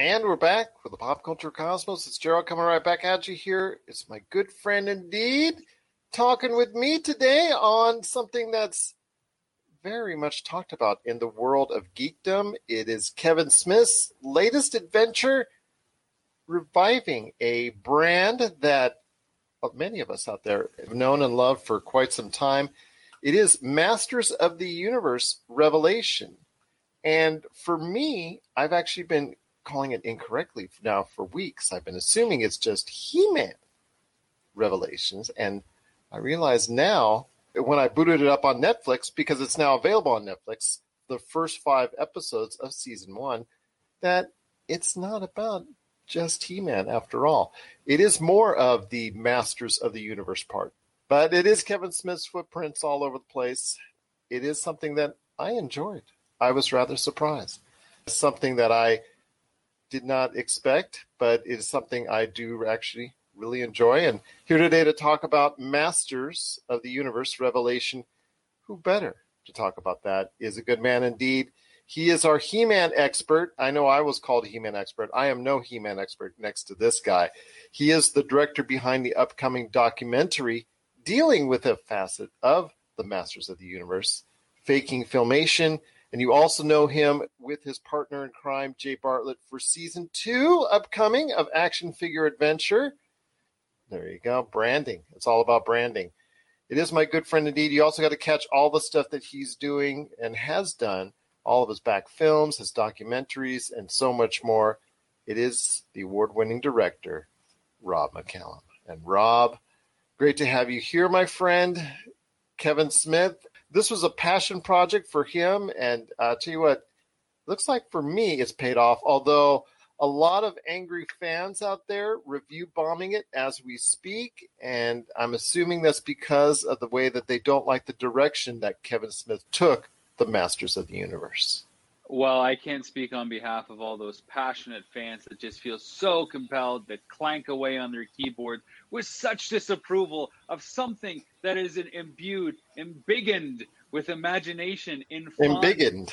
And we're back with the Pop Culture Cosmos. It's Gerald coming right back at you here. It's my good friend indeed talking with me today on something that's very much talked about in the world of geekdom. It is Kevin Smith's latest adventure reviving a brand that many of us out there have known and loved for quite some time. It is Masters of the Universe Revelation. And for me, I've actually been calling it incorrectly now for weeks. I've been assuming it's just He Man Revelations. And I realize now when I booted it up on Netflix, because it's now available on Netflix, the first five episodes of season one, that it's not about just He Man after all. It is more of the Masters of the Universe part, but it is Kevin Smith's footprints all over the place. It is something that I enjoyed. I was rather surprised. Something that I did not expect, but it is something I do actually really enjoy. And here today to talk about Masters of the Universe Revelation. Who better to talk about that is a good man indeed. He is our He Man expert. I know I was called He Man expert. I am no He Man expert next to this guy. He is the director behind the upcoming documentary dealing with a facet of the Masters of the Universe, faking filmation. And you also know him with his partner in crime, Jay Bartlett, for season two upcoming of Action Figure Adventure. There you go. Branding. It's all about branding. It is my good friend indeed. You also got to catch all the stuff that he's doing and has done, all of his back films, his documentaries, and so much more. It is the award winning director, Rob McCallum. And Rob, great to have you here, my friend. Kevin Smith. This was a passion project for him. And I'll tell you what, looks like for me it's paid off, although a lot of angry fans out there review bombing it as we speak, and I'm assuming that's because of the way that they don't like the direction that Kevin Smith took the Masters of the Universe. Well, I can't speak on behalf of all those passionate fans that just feel so compelled to clank away on their keyboard with such disapproval of something that is imbued, embiggened with imagination in fun. Embiggened.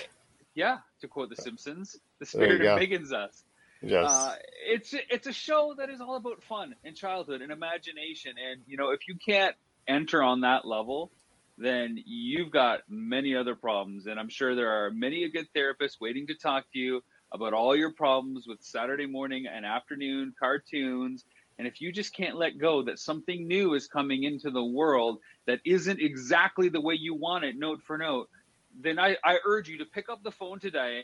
Yeah, to quote The Simpsons, the spirit embiggens us. Yes. Uh, it's it's a show that is all about fun and childhood and imagination, and you know if you can't enter on that level, then you've got many other problems. And I'm sure there are many a good therapist waiting to talk to you about all your problems with Saturday morning and afternoon cartoons. And if you just can't let go that something new is coming into the world that isn't exactly the way you want it, note for note, then I, I urge you to pick up the phone today,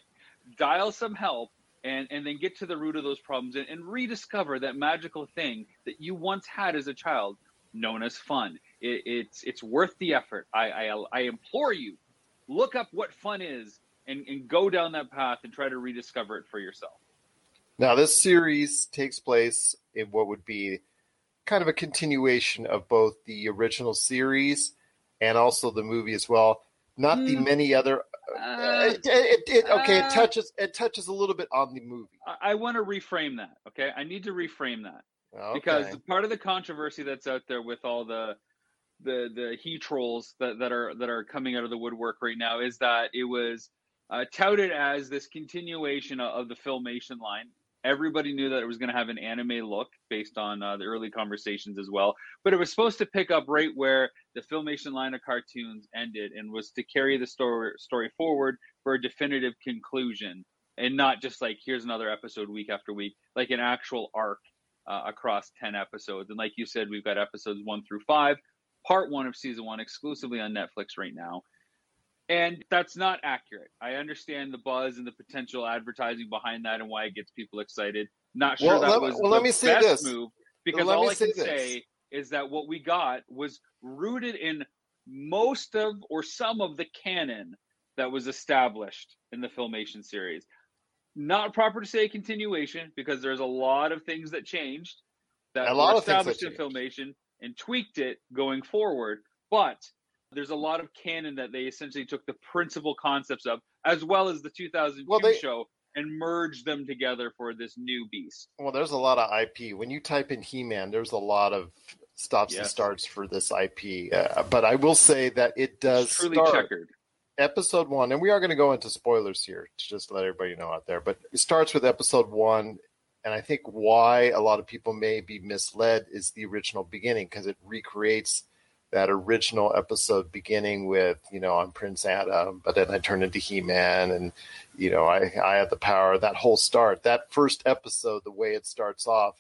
dial some help, and and then get to the root of those problems and, and rediscover that magical thing that you once had as a child known as fun. It, it's it's worth the effort. I, I i implore you look up what fun is and and go down that path and try to rediscover it for yourself. Now this series takes place in what would be kind of a continuation of both the original series and also the movie as well not mm. the many other uh, it, it, it, okay, it uh, touches it touches a little bit on the movie. I, I want to reframe that. Okay, I need to reframe that okay. because part of the controversy that's out there with all the the the he trolls that, that are that are coming out of the woodwork right now is that it was uh, touted as this continuation of the filmation line Everybody knew that it was going to have an anime look based on uh, the early conversations as well. But it was supposed to pick up right where the Filmation line of cartoons ended and was to carry the story, story forward for a definitive conclusion and not just like, here's another episode week after week, like an actual arc uh, across 10 episodes. And like you said, we've got episodes one through five, part one of season one exclusively on Netflix right now and that's not accurate. I understand the buzz and the potential advertising behind that and why it gets people excited. Not sure well, that let, was well, the let me say best this. move because well, all I can this. say is that what we got was rooted in most of or some of the canon that was established in the filmation series. Not proper to say continuation because there's a lot of things that changed that a were lot established of in filmation and tweaked it going forward. But there's a lot of canon that they essentially took the principal concepts of, as well as the 2002 well, they, show, and merged them together for this new beast. Well, there's a lot of IP. When you type in He-Man, there's a lot of stops and starts for this IP. Uh, but I will say that it does it's truly start checkered. Episode one, and we are going to go into spoilers here to just let everybody know out there. But it starts with episode one, and I think why a lot of people may be misled is the original beginning because it recreates that original episode beginning with you know I'm Prince Adam, but then I turn into He Man, and you know I I have the power. That whole start, that first episode, the way it starts off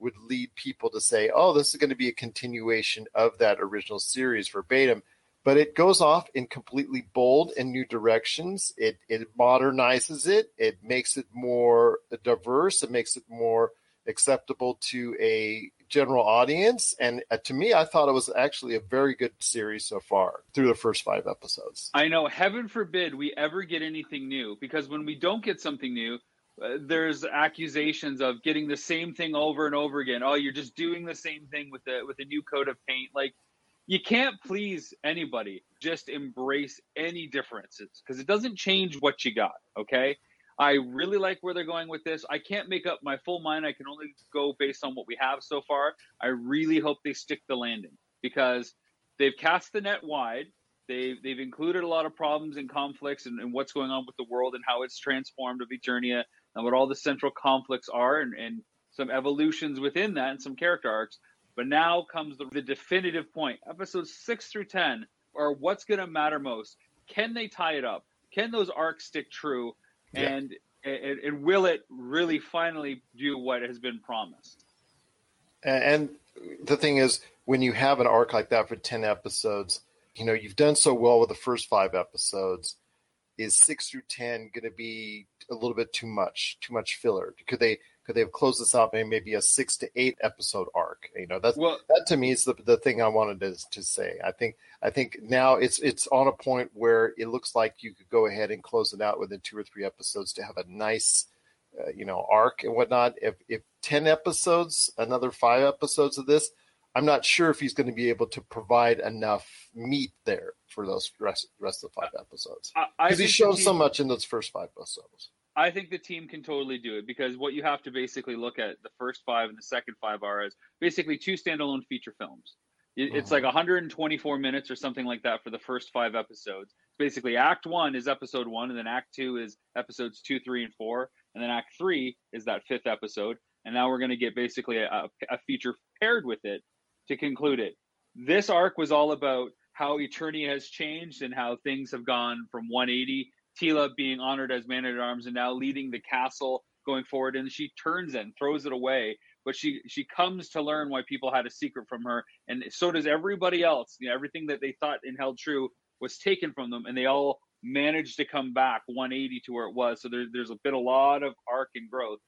would lead people to say, oh, this is going to be a continuation of that original series verbatim. But it goes off in completely bold and new directions. It it modernizes it. It makes it more diverse. It makes it more acceptable to a general audience. And uh, to me, I thought it was actually a very good series so far through the first five episodes. I know. Heaven forbid we ever get anything new because when we don't get something new, uh, there's accusations of getting the same thing over and over again. Oh, you're just doing the same thing with the with a new coat of paint. Like you can't please anybody. Just embrace any differences because it doesn't change what you got. Okay. I really like where they're going with this. I can't make up my full mind. I can only go based on what we have so far. I really hope they stick the landing because they've cast the net wide. They've they've included a lot of problems and conflicts and, and what's going on with the world and how it's transformed of Eternia and what all the central conflicts are and, and some evolutions within that and some character arcs. But now comes the, the definitive point. Episodes six through 10 are what's going to matter most. Can they tie it up? Can those arcs stick true? Yeah. And, and, and will it really finally do what has been promised? And the thing is, when you have an arc like that for 10 episodes, you know, you've done so well with the first five episodes. Is six through 10 going to be a little bit too much, too much filler? Could they could they have closed this out in maybe a six to eight episode arc? You know, that's well, that to me is the the thing I wanted to, to say. I think I think now it's it's on a point where it looks like you could go ahead and close it out within two or three episodes to have a nice, uh, you know, arc and whatnot. If if ten episodes, another five episodes of this, I'm not sure if he's going to be able to provide enough meat there for those rest, rest of the five episodes. Because he shows so much in those first five episodes. I think the team can totally do it because what you have to basically look at the first five and the second five are as basically two standalone feature films. It's uh-huh. like 124 minutes or something like that for the first five episodes. Basically, Act One is episode one, and then Act Two is episodes two, three, and four, and then Act Three is that fifth episode. And now we're going to get basically a, a feature paired with it to conclude it. This arc was all about how Eternia has changed and how things have gone from 180 Teela being honored as man at arms and now leading the castle going forward. And she turns it and throws it away. But she she comes to learn why people had a secret from her, and so does everybody else. You know, everything that they thought and held true was taken from them, and they all managed to come back 180 to where it was. So there, there's a bit a lot of arc and growth.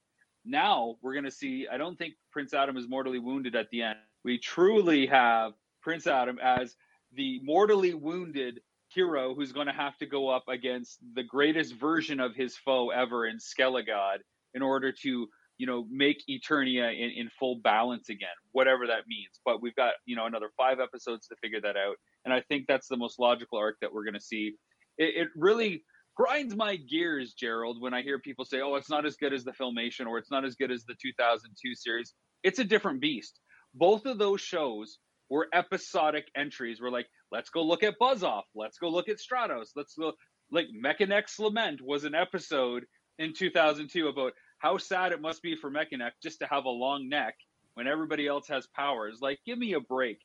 Now we're gonna see. I don't think Prince Adam is mortally wounded at the end. We truly have Prince Adam as the mortally wounded hero who's going to have to go up against the greatest version of his foe ever in Skelegod in order to you know make Eternia in, in full balance again, whatever that means. But we've got you know another five episodes to figure that out, and I think that's the most logical arc that we're going to see. It, it really grinds my gears, Gerald, when I hear people say, "Oh, it's not as good as the Filmation or it's not as good as the 2002 series." It's a different beast. Both of those shows were episodic entries. We're like, let's go look at Buzz Off. Let's go look at Stratos. Let's go like Mekaneck's Lament was an episode in 2002 about how sad it must be for Mekaneck just to have a long neck when everybody else has powers. Like, give me a break.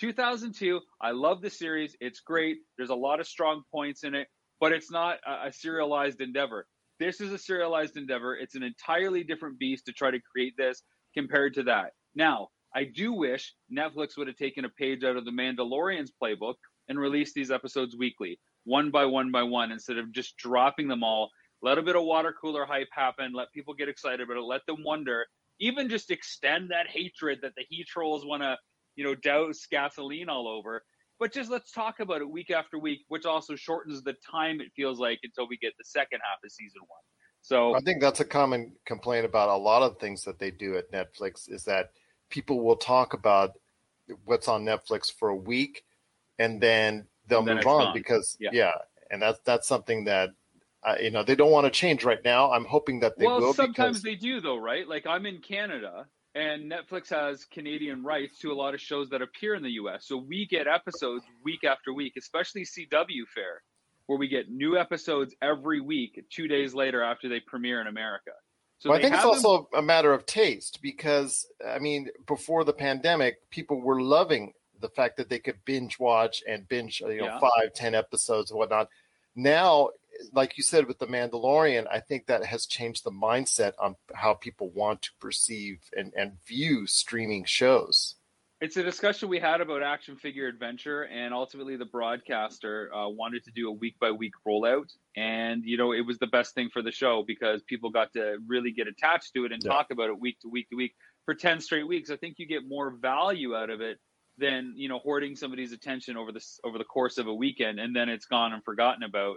2002, I love the series. It's great. There's a lot of strong points in it, but it's not a, a serialized endeavor. This is a serialized endeavor. It's an entirely different beast to try to create this compared to that. Now, I do wish Netflix would have taken a page out of the Mandalorian's playbook and released these episodes weekly, one by one by one, instead of just dropping them all. Let a bit of water cooler hype happen. Let people get excited it. Let them wonder. Even just extend that hatred that the he trolls want to, you know, douse gasoline all over. But just let's talk about it week after week, which also shortens the time it feels like until we get the second half of season one. So I think that's a common complaint about a lot of things that they do at Netflix is that people will talk about what's on Netflix for a week, and then they'll and then move on gone. because yeah. yeah, and that's that's something that uh, you know they don't want to change right now. I'm hoping that they well, will. sometimes because... they do though, right? Like I'm in Canada, and Netflix has Canadian rights to a lot of shows that appear in the U.S. So we get episodes week after week, especially CW Fare, where we get new episodes every week, two days later after they premiere in America. So well, I think it's also a matter of taste because I mean, before the pandemic, people were loving the fact that they could binge watch and binge, you know, yeah. five, ten episodes and whatnot. Now, like you said with the Mandalorian, I think that has changed the mindset on how people want to perceive and, and view streaming shows it's a discussion we had about action figure adventure and ultimately the broadcaster uh, wanted to do a week by week rollout. And you know it was the best thing for the show because people got to really get attached to it and yeah. talk about it week to week to week for 10 straight weeks. I think you get more value out of it than you know hoarding somebody's attention over this over the course of a weekend and then it's gone and forgotten about.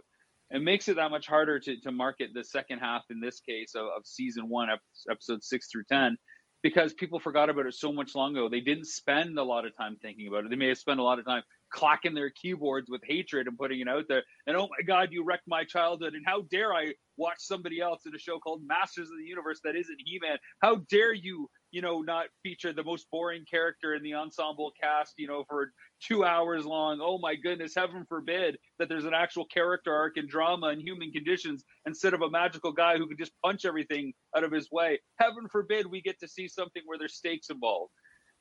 It makes it that much harder to, to market the second half in this case of, of season one episode 6 through 10 because people forgot about it so much long ago. They didn't spend a lot of time thinking about it. They may have spent a lot of time clacking their keyboards with hatred and putting it out there. And oh my God, you wrecked my childhood. And how dare I watch somebody else in a show called Masters of the Universe that isn't He Man? How dare you, you know, not feature the most boring character in the ensemble cast, you know, for two hours long? Oh my goodness, heaven forbid that there's an actual character arc and drama and human conditions instead of a magical guy who can just punch everything out of his way. Heaven forbid we get to see something where there's stakes involved.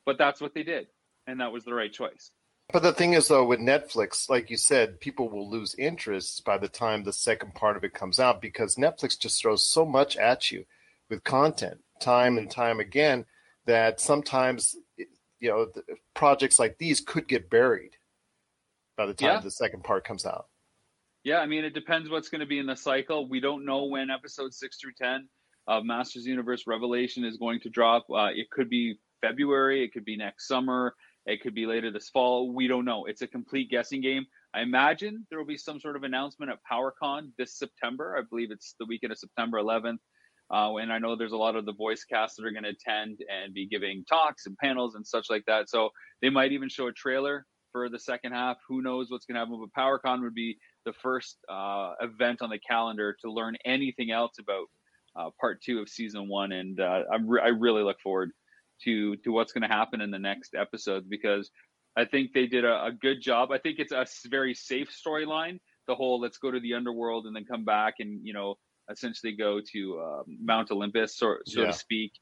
But that's what they did. And that was the right choice. But the thing is, though, with Netflix, like you said, people will lose interest by the time the second part of it comes out because Netflix just throws so much at you with content, time and time again, that sometimes, you know, projects like these could get buried by the time yeah. the second part comes out. Yeah, I mean, it depends what's going to be in the cycle. We don't know when episode six through 10 of Masters Universe Revelation is going to drop. Uh, it could be February, it could be next summer it could be later this fall. We don't know. It's a complete guessing game. I imagine there will be some sort of announcement at PowerCon this September. I believe it's the weekend of September 11th. Uh, and I know there's a lot of the voice cast that are going to attend and be giving talks and panels and such like that. So they might even show a trailer for the second half. Who knows what's going to happen? But PowerCon would be the first uh, event on the calendar to learn anything else about uh, part two of season one. And uh, re- i really look forward to to what's going to happen in the next episode because I think they did a, a good job. I think it's a very safe storyline. The whole let's go to the underworld and then come back and you know essentially go to uh, Mount Olympus, so, so yeah. to speak.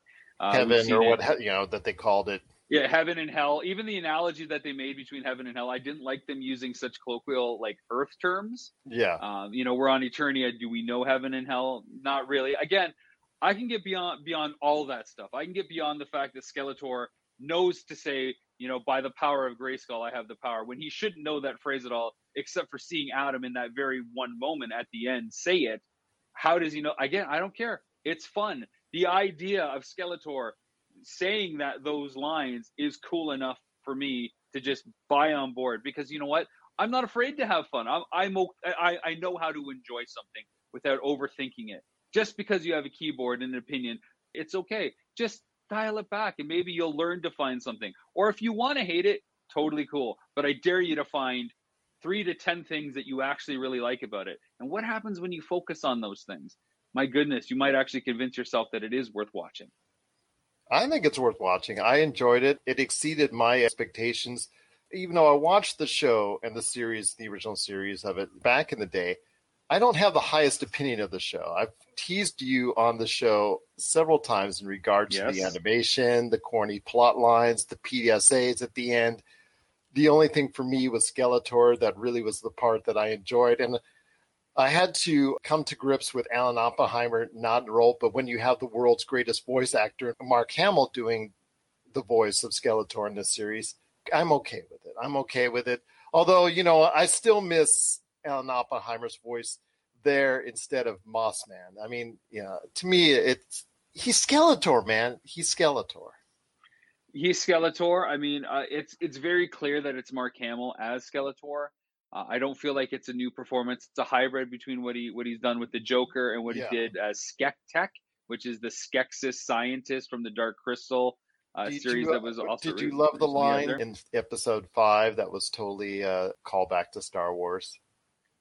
Uh, heaven or what you know that they called it. Yeah, heaven and hell. Even the analogy that they made between heaven and hell, I didn't like them using such colloquial like Earth terms. Yeah. Um, you know, we're on Eternia. Do we know heaven and hell? Not really. Again, I can get beyond beyond all that stuff. I can get beyond the fact that Skeletor knows to say, you know, by the power of Grayskull, I have the power, when he shouldn't know that phrase at all, except for seeing Adam in that very one moment at the end say it. How does he know? Again, I don't care. It's fun. The idea of Skeletor saying that those lines is cool enough for me to just buy on board because you know what? I'm not afraid to have fun. I'm, I'm I, I know how to enjoy something without overthinking it just because you have a keyboard and an opinion, it's okay. Just dial it back and maybe you'll learn to find something. Or if you want to hate it, totally cool. But I dare you to find three to 10 things that you actually really like about it. And what happens when you focus on those things? My goodness, you might actually convince yourself that it is worth watching. I think it's worth watching. I enjoyed it. It exceeded my expectations. Even though I watched the show and the series, the original series of it back in the day, I don't have the highest opinion of the show. I've teased you on the show several times in regards yes. to the animation, the corny plot lines, the PSAs at the end. The only thing for me was Skeletor that really was the part that I enjoyed. And I had to come to grips with Alan Oppenheimer not enrolled, but when you have the world's greatest voice actor, Mark Hamill, doing the voice of Skeletor in this series, I'm okay with it. I'm okay with it. Although, you know, I still miss Alan Oppenheimer's voice there instead of Mossman. I mean, know, to me, it's he's Skeletor, man. He's Skeletor. He's Skeletor. I mean, uh, it's it's very clear that it's Mark Hamill as Skeletor. Uh, I don't feel like it's a new performance. It's a hybrid between what he what he's done with the Joker and what yeah. he did as Skektek, which is the Skeksis scientist from the Dark Crystal uh, series you, that was also. Did you love the line in episode five that was totally a callback to Star Wars?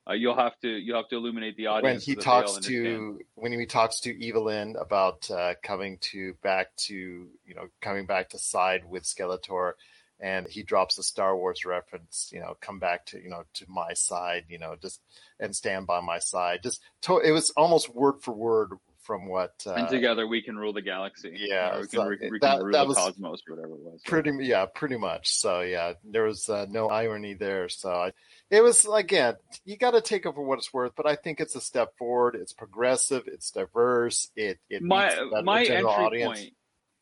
Uh, you'll have to you'll have to illuminate the audience when he talks to when he talks to Evil-Lyn about uh, coming to back to you know coming back to side with Skeletor, and he drops the Star Wars reference. You know, come back to you know to my side. You know, just and stand by my side. Just to, it was almost word for word from what. Uh, and together we can rule the galaxy. Yeah, we can, so we that, rule that the was cosmos, whatever it was. Pretty, yeah, pretty much. So yeah, there was uh, no irony there. So I, it was again, you got to take it for what it's worth. But I think it's a step forward. It's progressive. It's diverse. It it my my entry audience. point.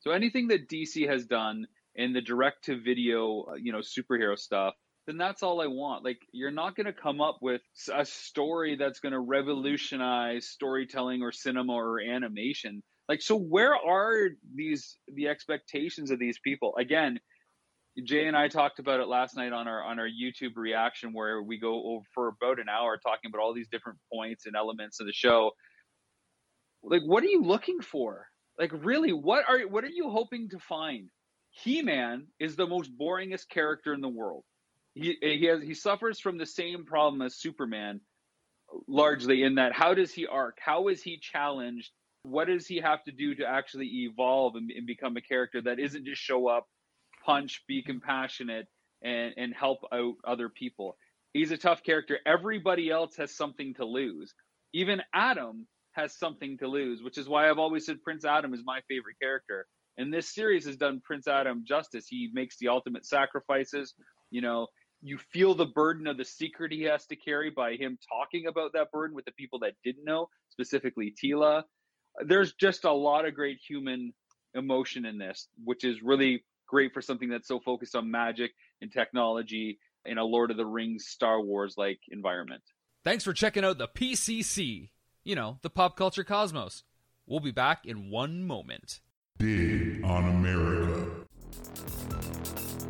So anything that DC has done in the direct to video, uh, you know, superhero stuff then that's all I want. Like, you're not going to come up with a story that's going to revolutionize storytelling or cinema or animation. Like, so where are these the expectations of these people? Again, Jay and I talked about it last night on our on our YouTube reaction, where we go over for about an hour talking about all these different points and elements of the show. Like, what are you looking for? Like, really, what are what are you hoping to find? He Man is the most boringest character in the world he he has he suffers from the same problem as Superman, largely in that how does he arc? How is he challenged? What does he have to do to actually evolve and, and become a character that isn't just show up, punch, be compassionate, and and help out other people? He's a tough character. Everybody else has something to lose. Even Adam has something to lose, which is why I've always said Prince Adam is my favorite character. And this series has done Prince Adam justice. He makes the ultimate sacrifices. You know, you feel the burden of the secret he has to carry by him talking about that burden with the people that didn't know, specifically Teela. There's just a lot of great human emotion in this, which is really great for something that's so focused on magic and technology in a Lord of the Rings, Star Wars like environment. Thanks for checking out the PCC, you know, the pop culture cosmos. We'll be back in one moment. Dig on America.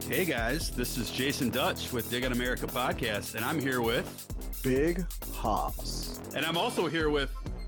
Hey guys, this is Jason Dutch with Dig on America podcast, and I'm here with Big Hops. And I'm also here with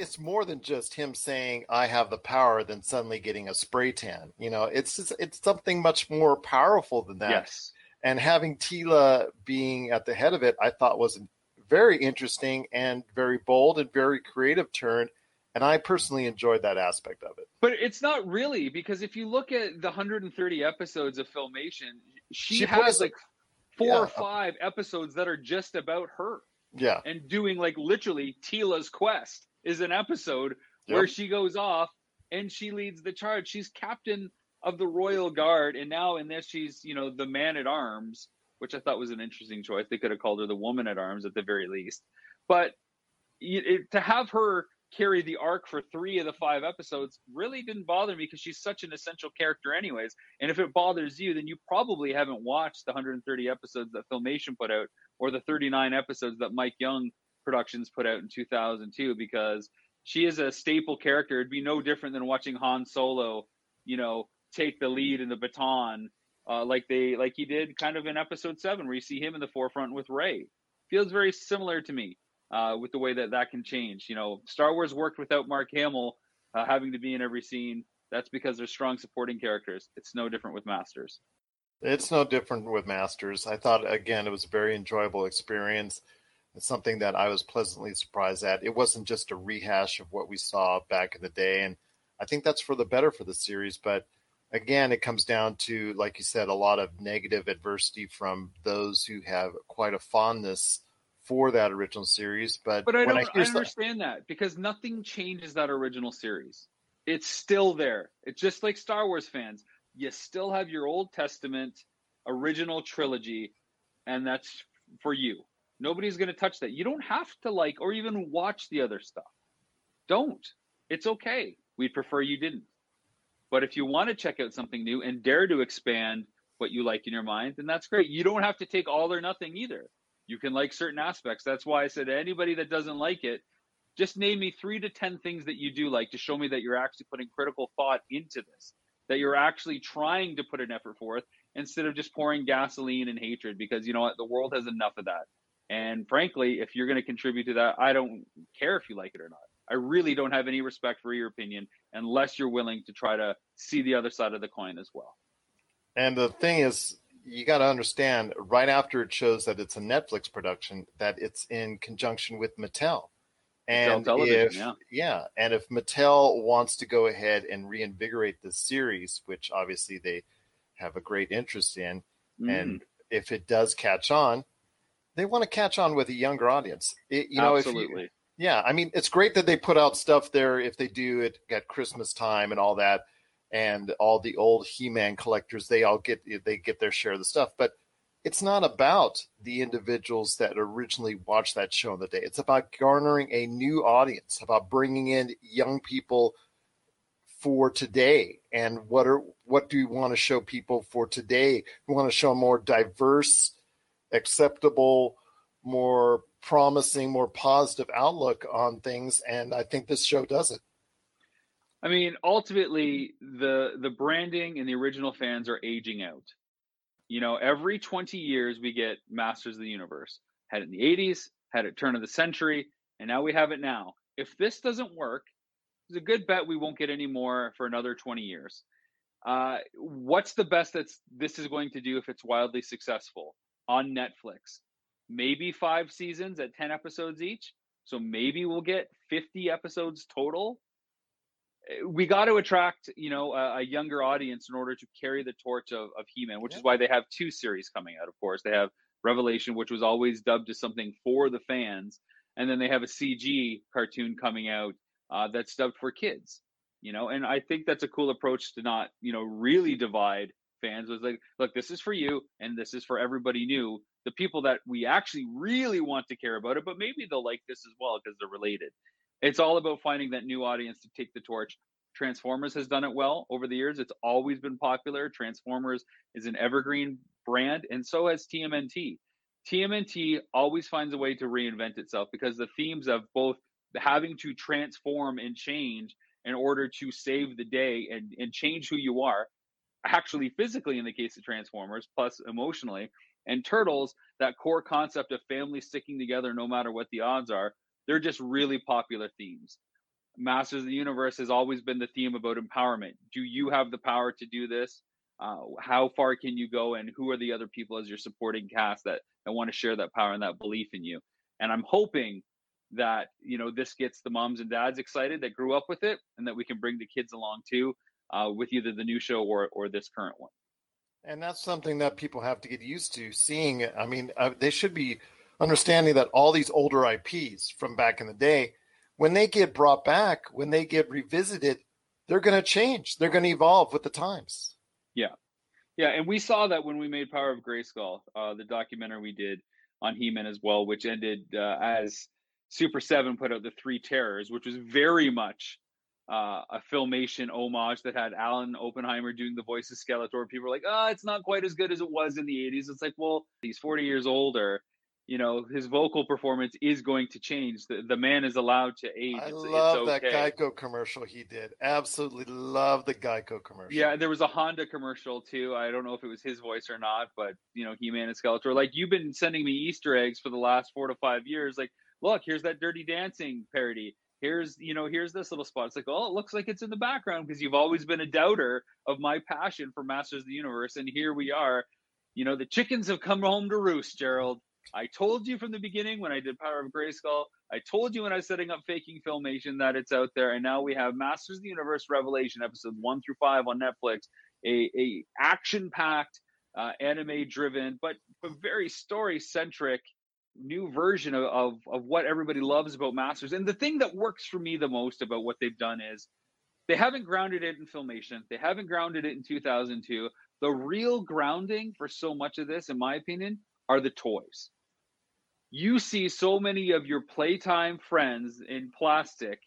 it's more than just him saying I have the power than suddenly getting a spray tan. You know, it's just, it's something much more powerful than that. Yes. And having Teela being at the head of it, I thought was a very interesting and very bold and very creative turn. And I personally enjoyed that aspect of it. But it's not really because if you look at the 130 episodes of Filmation, she, she has like four yeah. or five episodes that are just about her. Yeah. And doing like literally Teela's quest is an episode yep. where she goes off and she leads the charge. She's captain of the royal guard, and now in this she's you know the man at arms, which I thought was an interesting choice. They could have called her the woman at arms at the very least, but it, to have her carry the arc for three of the five episodes really didn't bother me because she's such an essential character anyways and if it bothers you then you probably haven't watched the 130 episodes that filmation put out or the 39 episodes that mike young Productions put out in 2002 because she is a staple character. It'd be no different than watching Han Solo, you know, take the lead in the baton, uh, like they like he did kind of in Episode Seven, where you see him in the forefront with Rey. Feels very similar to me uh, with the way that that can change. You know, Star Wars worked without Mark Hamill uh, having to be in every scene. That's because there's strong supporting characters. It's no different with Masters. It's no different with Masters. I thought again it was a very enjoyable experience. It's something that I was pleasantly surprised at. It wasn't just a rehash of what we saw back in the day, and I think that's for the better for the series. But again, it comes down to, like you said, a lot of negative adversity from those who have quite a fondness for that original series. But but I don't I, I understand that because nothing changes that original series. It's still there. It's just like Star Wars fans. You still have your Old Testament original trilogy, and that's for you. Nobody's going to touch that. You don't have to like or even watch the other stuff. Don't. It's okay. We'd prefer you didn't. But if you want to check out something new and dare to expand what you like in your mind, then that's great. You don't have to take all or nothing either. You can like certain aspects. That's why I said anybody that doesn't like it, just name me three to 10 things that you do like to show me that you're actually putting critical thought into this, that you're actually trying to put an effort forth instead of just pouring gasoline and hatred because you know what? The world has enough of that. And frankly, if you're going to contribute to that, I don't care if you like it or not. I really don't have any respect for your opinion unless you're willing to try to see the other side of the coin as well. And the thing is, you got to understand right after it shows that it's a Netflix production, that it's in conjunction with Mattel. And Mattel if yeah. yeah, and if Mattel wants to go ahead and reinvigorate this series, which obviously they have a great interest in, mm. and if it does catch on, they want to catch on with a younger audience. It, you know, Absolutely. If you, yeah, I mean, it's great that they put out stuff there if they do it at Christmas time and all that and all the old He-Man collectors they all get they get their share of the stuff but it's not about the individuals that originally watched that show in the day it's about garnering a new audience about bringing in young people for today and what are what do you want to show people for today we want to show a more diverse acceptable more promising more positive outlook on things and i think this show does it I mean, ultimately, the the branding and the original fans are aging out. You know, every 20 years we get Masters of the Universe. Had it in the 80s, had it turn of the century, and now we have it now. If this doesn't work, it's a good bet we won't get any more for another 20 years. Uh, what's the best that this is going to do if it's wildly successful on Netflix? Maybe five seasons at 10 episodes each. So maybe we'll get 50 episodes total we got to attract you know a, a, younger audience in order to carry the torch of, of he-man which yeah. is why they have two series coming out of course they have revelation which was always dubbed as something for the fans and then they have a cg cartoon coming out uh, that's dubbed for kids you know and i think that's a cool approach to not you know really divide fans was like look this is for you and this is for everybody new the people that we actually really want to care about it but maybe they'll like this as well because they're related it's all about finding that new audience to take the torch. Transformers has done it well over the years. It's always been popular. Transformers is an evergreen brand, and so has TMNT. TMNT always finds a way to reinvent itself because the themes of both having to transform and change in order to save the day and, and change who you are, actually physically in the case of Transformers, plus emotionally, and Turtles, that core concept of family sticking together no matter what the odds are, they're just really popular themes. Masters of the Universe has always been the theme about empowerment. Do you have the power to do this? Uh, how far can you go, and who are the other people as your supporting cast that, that want to share that power and that belief in you? And I'm hoping that you know this gets the moms and dads excited that grew up with it, and that we can bring the kids along too uh, with either the new show or or this current one. And that's something that people have to get used to seeing. I mean, uh, they should be understanding that all these older IPs from back in the day, when they get brought back, when they get revisited, they're going to change. They're going to evolve with the times. Yeah. Yeah. And we saw that when we made Power of Grayskull, uh, the documentary we did on He Man as well, which ended uh, as Super 7 put out The Three Terrors, which was very much uh, a filmation homage that had Alan Oppenheimer doing the voice of Skeletor. People were like, oh, it's not quite as good as it was in the 80s. It's like, well, he's 40 years older you know his vocal performance is going to change. The the man is allowed to age. I it's, love it's okay. that Geico commercial he did. Absolutely love the Geico commercial. Yeah, there was a Honda commercial too. I don't know if it was his voice or not, but you know, He Man and Skeletor. Like you've been sending me Easter eggs for the last four to five years. Like, look, here's that Dirty Dancing parody. Here's you know, here's this little spot. It's like, oh, it looks like it's in the background because you've always been a doubter of my passion for Masters of the Universe, and here we are. You know, the chickens have come home to roost, Gerald. I told you from the beginning when I did Power of Grayskull I told you when I was setting up Faking Filmation that it's out there, and now we have Masters of the Universe Revelation episode one through five on Netflix. A, a action packed, uh, anime driven, but but very story centric new version of, of of what everybody loves about Masters. And the thing that works for me the most about what they've done is they haven't grounded it in Filmation. They haven't grounded it in 2002. The real grounding for so much of this, in my opinion, are the toys you see so many of your playtime friends in plastic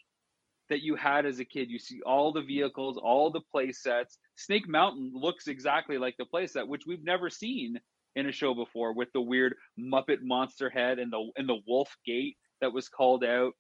that you had as a kid. You see all the vehicles, all the play sets. Snake Mountain looks exactly like the play set, which we've never seen in a show before with the weird Muppet monster head and the and the wolf gate that was called out.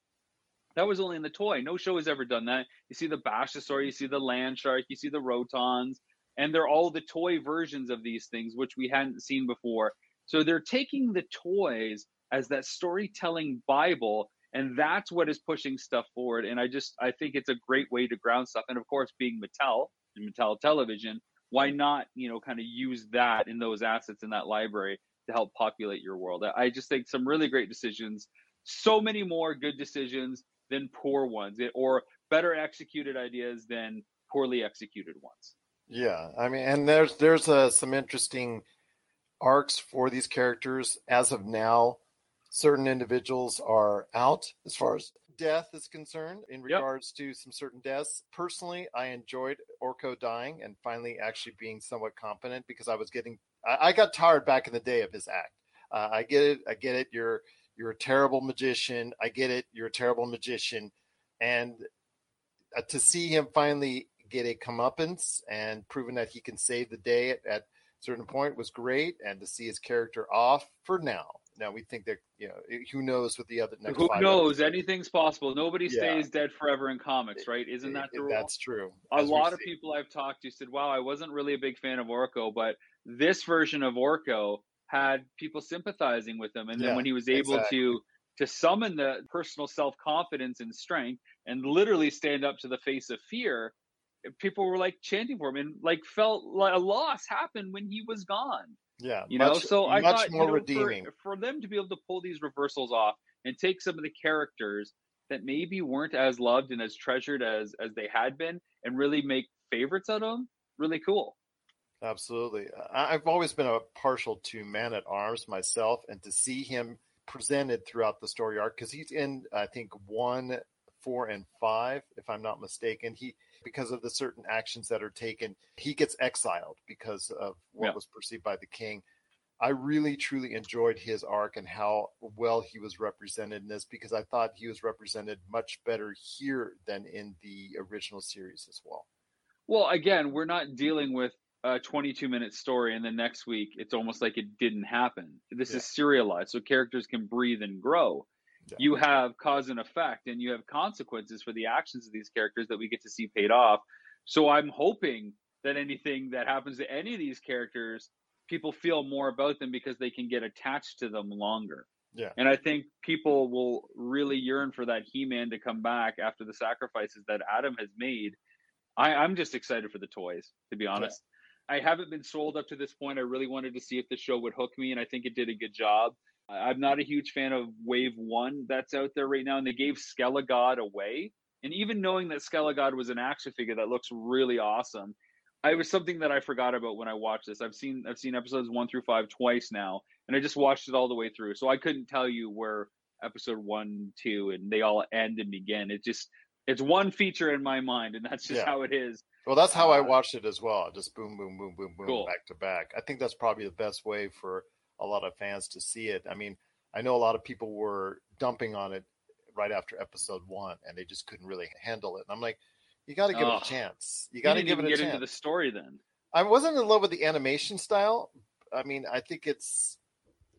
That was only in the toy. No show has ever done that. You see the Bashasaur, you see the Land Shark, you see the Rotons, and they're all the toy versions of these things, which we hadn't seen before. So they're taking the toys as that storytelling Bible, and that's what is pushing stuff forward. And I just I think it's a great way to ground stuff. And of course, being Mattel and Mattel Television, why not you know kind of use that in those assets in that library to help populate your world? I just think some really great decisions. So many more good decisions than poor ones, or better executed ideas than poorly executed ones. Yeah, I mean, and there's there's uh, some interesting arcs for these characters as of now. Certain individuals are out as far as death is concerned in regards yep. to some certain deaths. Personally, I enjoyed Orko dying and finally actually being somewhat competent because I was getting I, I got tired back in the day of his act. Uh, I get it, I get it. You're you're a terrible magician. I get it. You're a terrible magician, and uh, to see him finally get a comeuppance and proving that he can save the day at, at certain point was great, and to see his character off for now. Now we think that you know eh, who knows what the other next. Who knows? Anything's possible. Nobody yeah. stays dead forever in comics, eh, right? Isn't eh, that the rule? That's true. A lot of people I've talked to said, "Wow, I wasn't really a big fan of Orko, but this version of Orko had people sympathizing with him, and then yeah, when he was able exactly. to to summon the personal self confidence and strength and literally stand up to the face of fear, people were like chanting for him and like felt like a loss happened when he was gone. Yeah, you much, know. So I thought more you know, redeeming for, for them to be able to pull these reversals off and take some of the characters that maybe weren't as loved and as treasured as as they had been, and really make favorites out of them. Really cool. Absolutely. I've always been a partial to Man at Arms myself, and to see him presented throughout the story arc because he's in I think one, four, and five, if I'm not mistaken. He because of the certain actions that are taken, he gets exiled because of what yeah. was perceived by the king. I really truly enjoyed his arc and how well he was represented in this because I thought he was represented much better here than in the original series as well. Well, again, we're not dealing with a 22 minute story and then next week it's almost like it didn't happen. This yeah. is serialized so characters can breathe and grow. Yeah. You have cause and effect and you have consequences for the actions of these characters that we get to see paid off. So I'm hoping that anything that happens to any of these characters, people feel more about them because they can get attached to them longer. Yeah. And I think people will really yearn for that He Man to come back after the sacrifices that Adam has made. I, I'm just excited for the toys, to be honest. I haven't been sold up to this point. I really wanted to see if the show would hook me, and I think it did a good job. I'm not a huge fan of Wave One that's out there right now, and they gave Skelegod away. And even knowing that Skelegod was an action figure that looks really awesome, I was something that I forgot about when I watched this. I've seen I've seen episodes one through five twice now, and I just watched it all the way through. So I couldn't tell you where episode one, two, and they all end and begin. It just it's one feature in my mind, and that's just yeah. how it is. Well, that's how uh, I watched it as well. Just boom, boom, boom, boom, boom, cool. back to back. I think that's probably the best way for a lot of fans to see it. I mean, I know a lot of people were dumping on it right after episode one, and they just couldn't really handle it. And I'm like, you got to give oh, it a chance. You got to give it a get chance. into the story then. I wasn't in love with the animation style. I mean, I think it's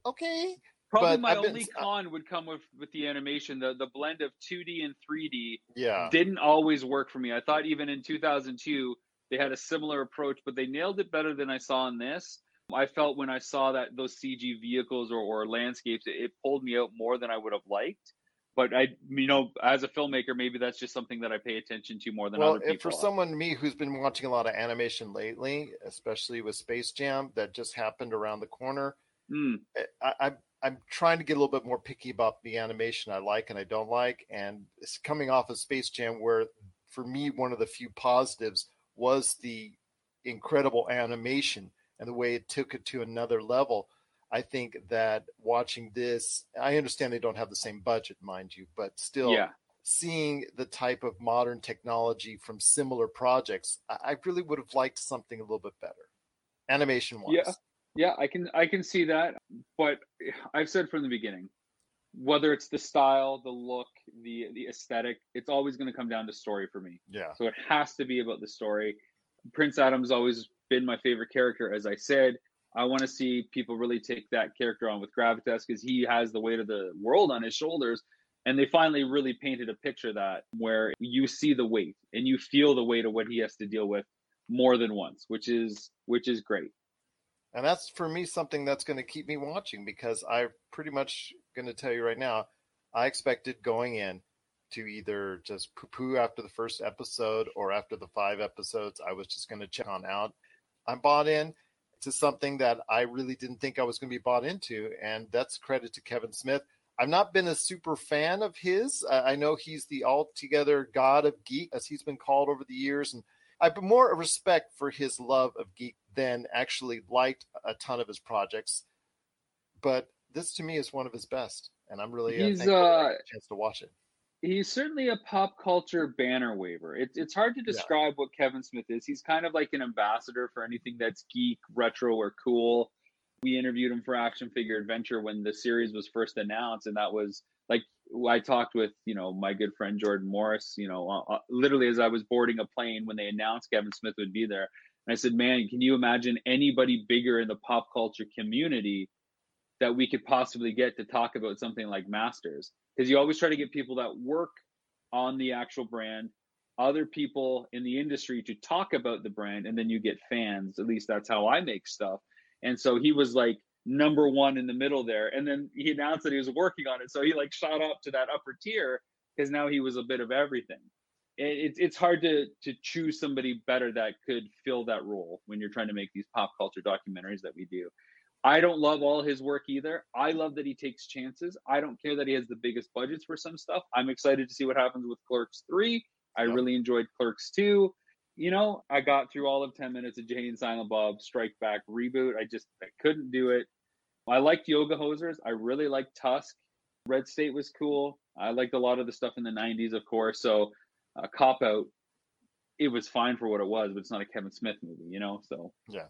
okay. Probably my been, only con would come with with the animation. The the blend of 2D and 3D yeah. didn't always work for me. I thought even in 2002 they had a similar approach, but they nailed it better than I saw in this. I felt when I saw that those CG vehicles or, or landscapes, it, it pulled me out more than I would have liked. But I, you know, as a filmmaker, maybe that's just something that I pay attention to more than well, other people. for someone me who's been watching a lot of animation lately, especially with Space Jam that just happened around the corner, mm. I, I I'm trying to get a little bit more picky about the animation I like and I don't like. And it's coming off of Space Jam, where for me, one of the few positives was the incredible animation and the way it took it to another level. I think that watching this, I understand they don't have the same budget, mind you, but still, yeah. seeing the type of modern technology from similar projects, I really would have liked something a little bit better, animation wise. Yeah. Yeah, I can I can see that, but I've said from the beginning, whether it's the style, the look, the the aesthetic, it's always going to come down to story for me. Yeah. So it has to be about the story. Prince Adam's always been my favorite character, as I said. I want to see people really take that character on with gravitas because he has the weight of the world on his shoulders. And they finally really painted a picture that where you see the weight and you feel the weight of what he has to deal with more than once, which is which is great. And that's for me something that's going to keep me watching because I'm pretty much going to tell you right now, I expected going in to either just poo poo after the first episode or after the five episodes. I was just going to check on out. I'm bought in to something that I really didn't think I was going to be bought into, and that's credit to Kevin Smith. I've not been a super fan of his. I know he's the altogether god of geek, as he's been called over the years, and I've more respect for his love of geek than actually liked a ton of his projects. But this to me is one of his best, and I'm really uh, he's uh, chance to watch it. He's certainly a pop culture banner waver. It's it's hard to describe yeah. what Kevin Smith is. He's kind of like an ambassador for anything that's geek, retro, or cool. We interviewed him for Action Figure Adventure when the series was first announced, and that was like I talked with you know my good friend Jordan Morris. You know, uh, uh literally as I was boarding a plane when they announced Kevin Smith would be there, and I said, "Man, can you imagine anybody bigger in the pop culture community that we could possibly get to talk about something like Masters?" Because you always try to get people that work on the actual brand, other people in the industry to talk about the brand, and then you get fans. At least that's how I make stuff. And so he was like number one in the middle there. And then he announced that he was working on it. So he like shot up to that upper tier because now he was a bit of everything. It's it's hard to to choose somebody better that could fill that role when you're trying to make these pop culture documentaries that we do. I don't love all his work either. I love that he takes chances. I don't care that he has the biggest budgets for some stuff. I'm excited to see what happens with Clerks 3. I yep. really enjoyed Clerks 2 you know, I got through all of 10 minutes of Jay and Silent Bob Strike Back reboot. I just I couldn't do it. I liked Yoga Hosers. I really liked Tusk. Red State was cool. I liked a lot of the stuff in the 90s, of course. So, uh, Cop Out, it was fine for what it was, but it's not a Kevin Smith movie, you know? So, yeah.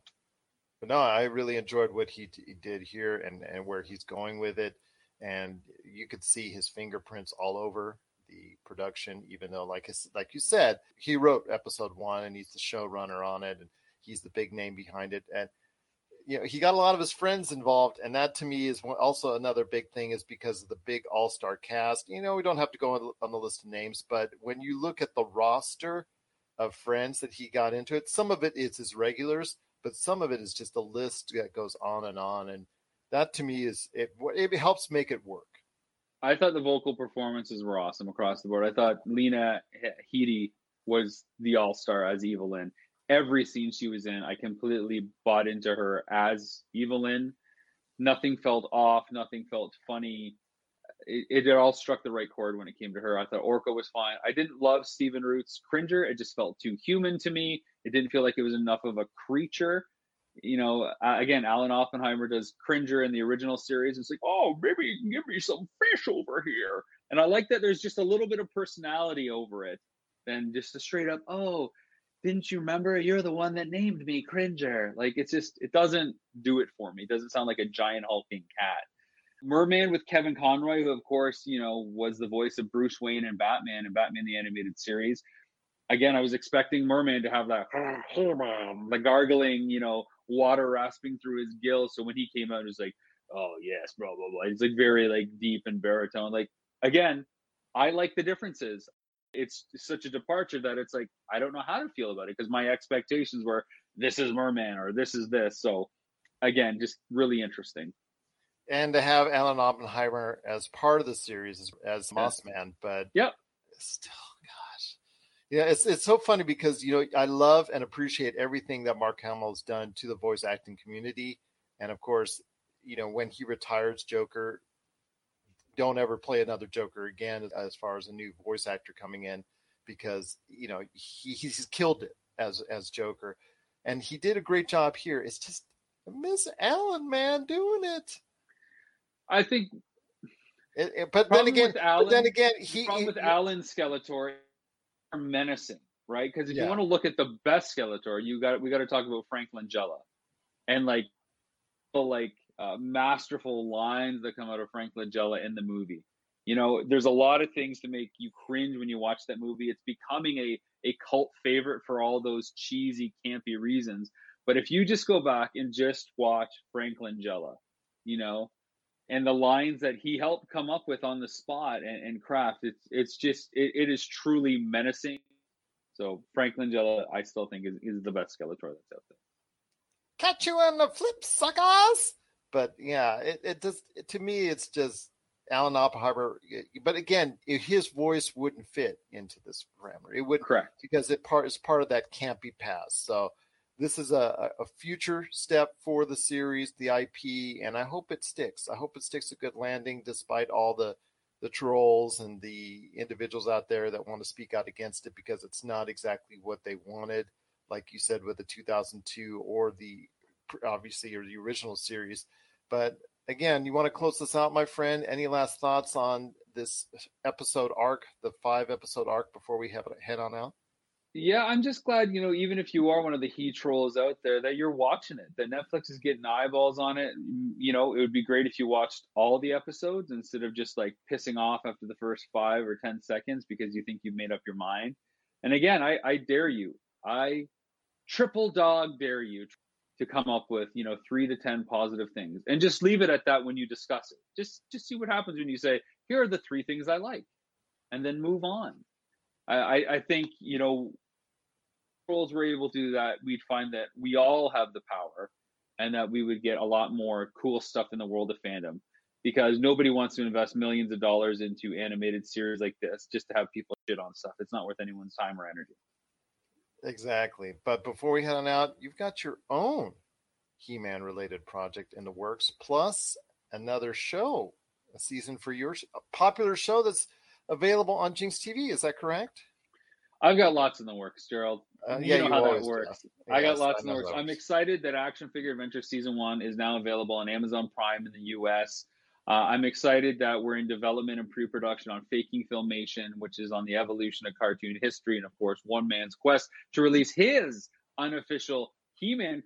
But no, I really enjoyed what he, t- he did here and, and where he's going with it. And you could see his fingerprints all over the production, even though, like like you said, he wrote episode one and he's the showrunner on it, and he's the big name behind it. And you know, he got a lot of his friends involved, and that to me is also another big thing, is because of the big all star cast. You know, we don't have to go on the list of names, but when you look at the roster of friends that he got into it, some of it is his regulars, but some of it is just a list that goes on and on, and that to me is it. It helps make it work. I thought the vocal performances were awesome across the board. I thought Lena Headey was the all star as Evil-Lyn. Every scene she was in, I completely bought into her as Evil-Lyn. Nothing felt off. Nothing felt funny. It, it, all struck the right chord when it came to her. I thought Orko was fine. I didn't love Stephen Root's Cringer. It just felt too human to me. It didn't feel like it was enough of a creature you know, again, Alan Oppenheimer does Cringer in the original series. It's like, oh, maybe you can give me some fish over here. And I like that there's just a little bit of personality over it than just a straight up, oh, didn't you remember? You're the one that named me Cringer. Like, it's just, it doesn't do it for me. It doesn't sound like a giant hulking cat. Merman with Kevin Conroy, who, of course, you know, was the voice of Bruce Wayne and Batman and Batman the Animated Series. Again, I was expecting Merman to have that, oh, the gargling, you know, water rasping through his gills. So when he came out, it was like, oh yes, blah blah blah. It's like very like deep and baritone. Like again, I like the differences. It's such a departure that it's like I don't know how to feel about it because my expectations were this is Merman or this is this. So again, just really interesting. And to have Alan Oppenheimer as part of the series as, as Mossman, but yeah, still yeah, it's it's so funny because you know I love and appreciate everything that Mark Hamill has done to the voice acting community, and of course, you know when he retires Joker, don't ever play another Joker again as far as a new voice actor coming in, because you know he, he's killed it as as Joker, and he did a great job here. It's just Miss Allen, man, doing it. I think. It, it, but then again, Alan, but then again, he problem with he, Alan Skeletor menacing, right? Because if yeah. you want to look at the best Skeletor, you got we got to talk about Frank Langella, and like, the like uh, masterful lines that come out of Frank Langella in the movie. You know, there's a lot of things to make you cringe when you watch that movie. It's becoming a a cult favorite for all those cheesy, campy reasons. But if you just go back and just watch Frank Langella, you know, and the lines that he helped come up with on the spot and, and craft, it's it's just it, it is truly menacing. So Frank Langella, I still think is, is the best Skeletor that's out there. Catch you on the flip, suckers! But yeah, it, it does to me. It's just Alan Oppenheimer, but again, his voice wouldn't fit into this parameter. It wouldn't correct because it part is part of that campy past. So this is a, a future step for the series, the IP, and I hope it sticks. I hope it sticks a good landing, despite all the the trolls and the individuals out there that want to speak out against it because it's not exactly what they wanted. Like you said with the 2002 or the obviously or the original series, but again, you want to close this out, my friend? Any last thoughts on this episode arc, the five episode arc, before we have it head on out? Yeah, I'm just glad, you know, even if you are one of the he trolls out there, that you're watching it, that Netflix is getting eyeballs on it. Mm, you know, it would be great if you watched all the episodes instead of just like pissing off after the first five or 10 seconds because you think you've made up your mind. And again, I, I dare you, I triple dog dare you to come up with you know three to ten positive things and just leave it at that when you discuss it just just see what happens when you say here are the three things i like and then move on i i think you know trolls were able to do that we'd find that we all have the power and that we would get a lot more cool stuff in the world of fandom because nobody wants to invest millions of dollars into animated series like this just to have people shit on stuff it's not worth anyone's time or energy Exactly. But before we head on out, you've got your own He Man related project in the works, plus another show, a season for your popular show that's available on Jinx TV. Is that correct? I've got lots in the works, Gerald. Uh, you yeah, know you how that works. I got lots in the works. I'm excited that Action Figure Adventure Season 1 is now available on Amazon Prime in the US. Uh, I'm excited that we're in development and pre production on Faking Filmation, which is on the evolution of cartoon history, and of course, One Man's Quest to release his unofficial He Man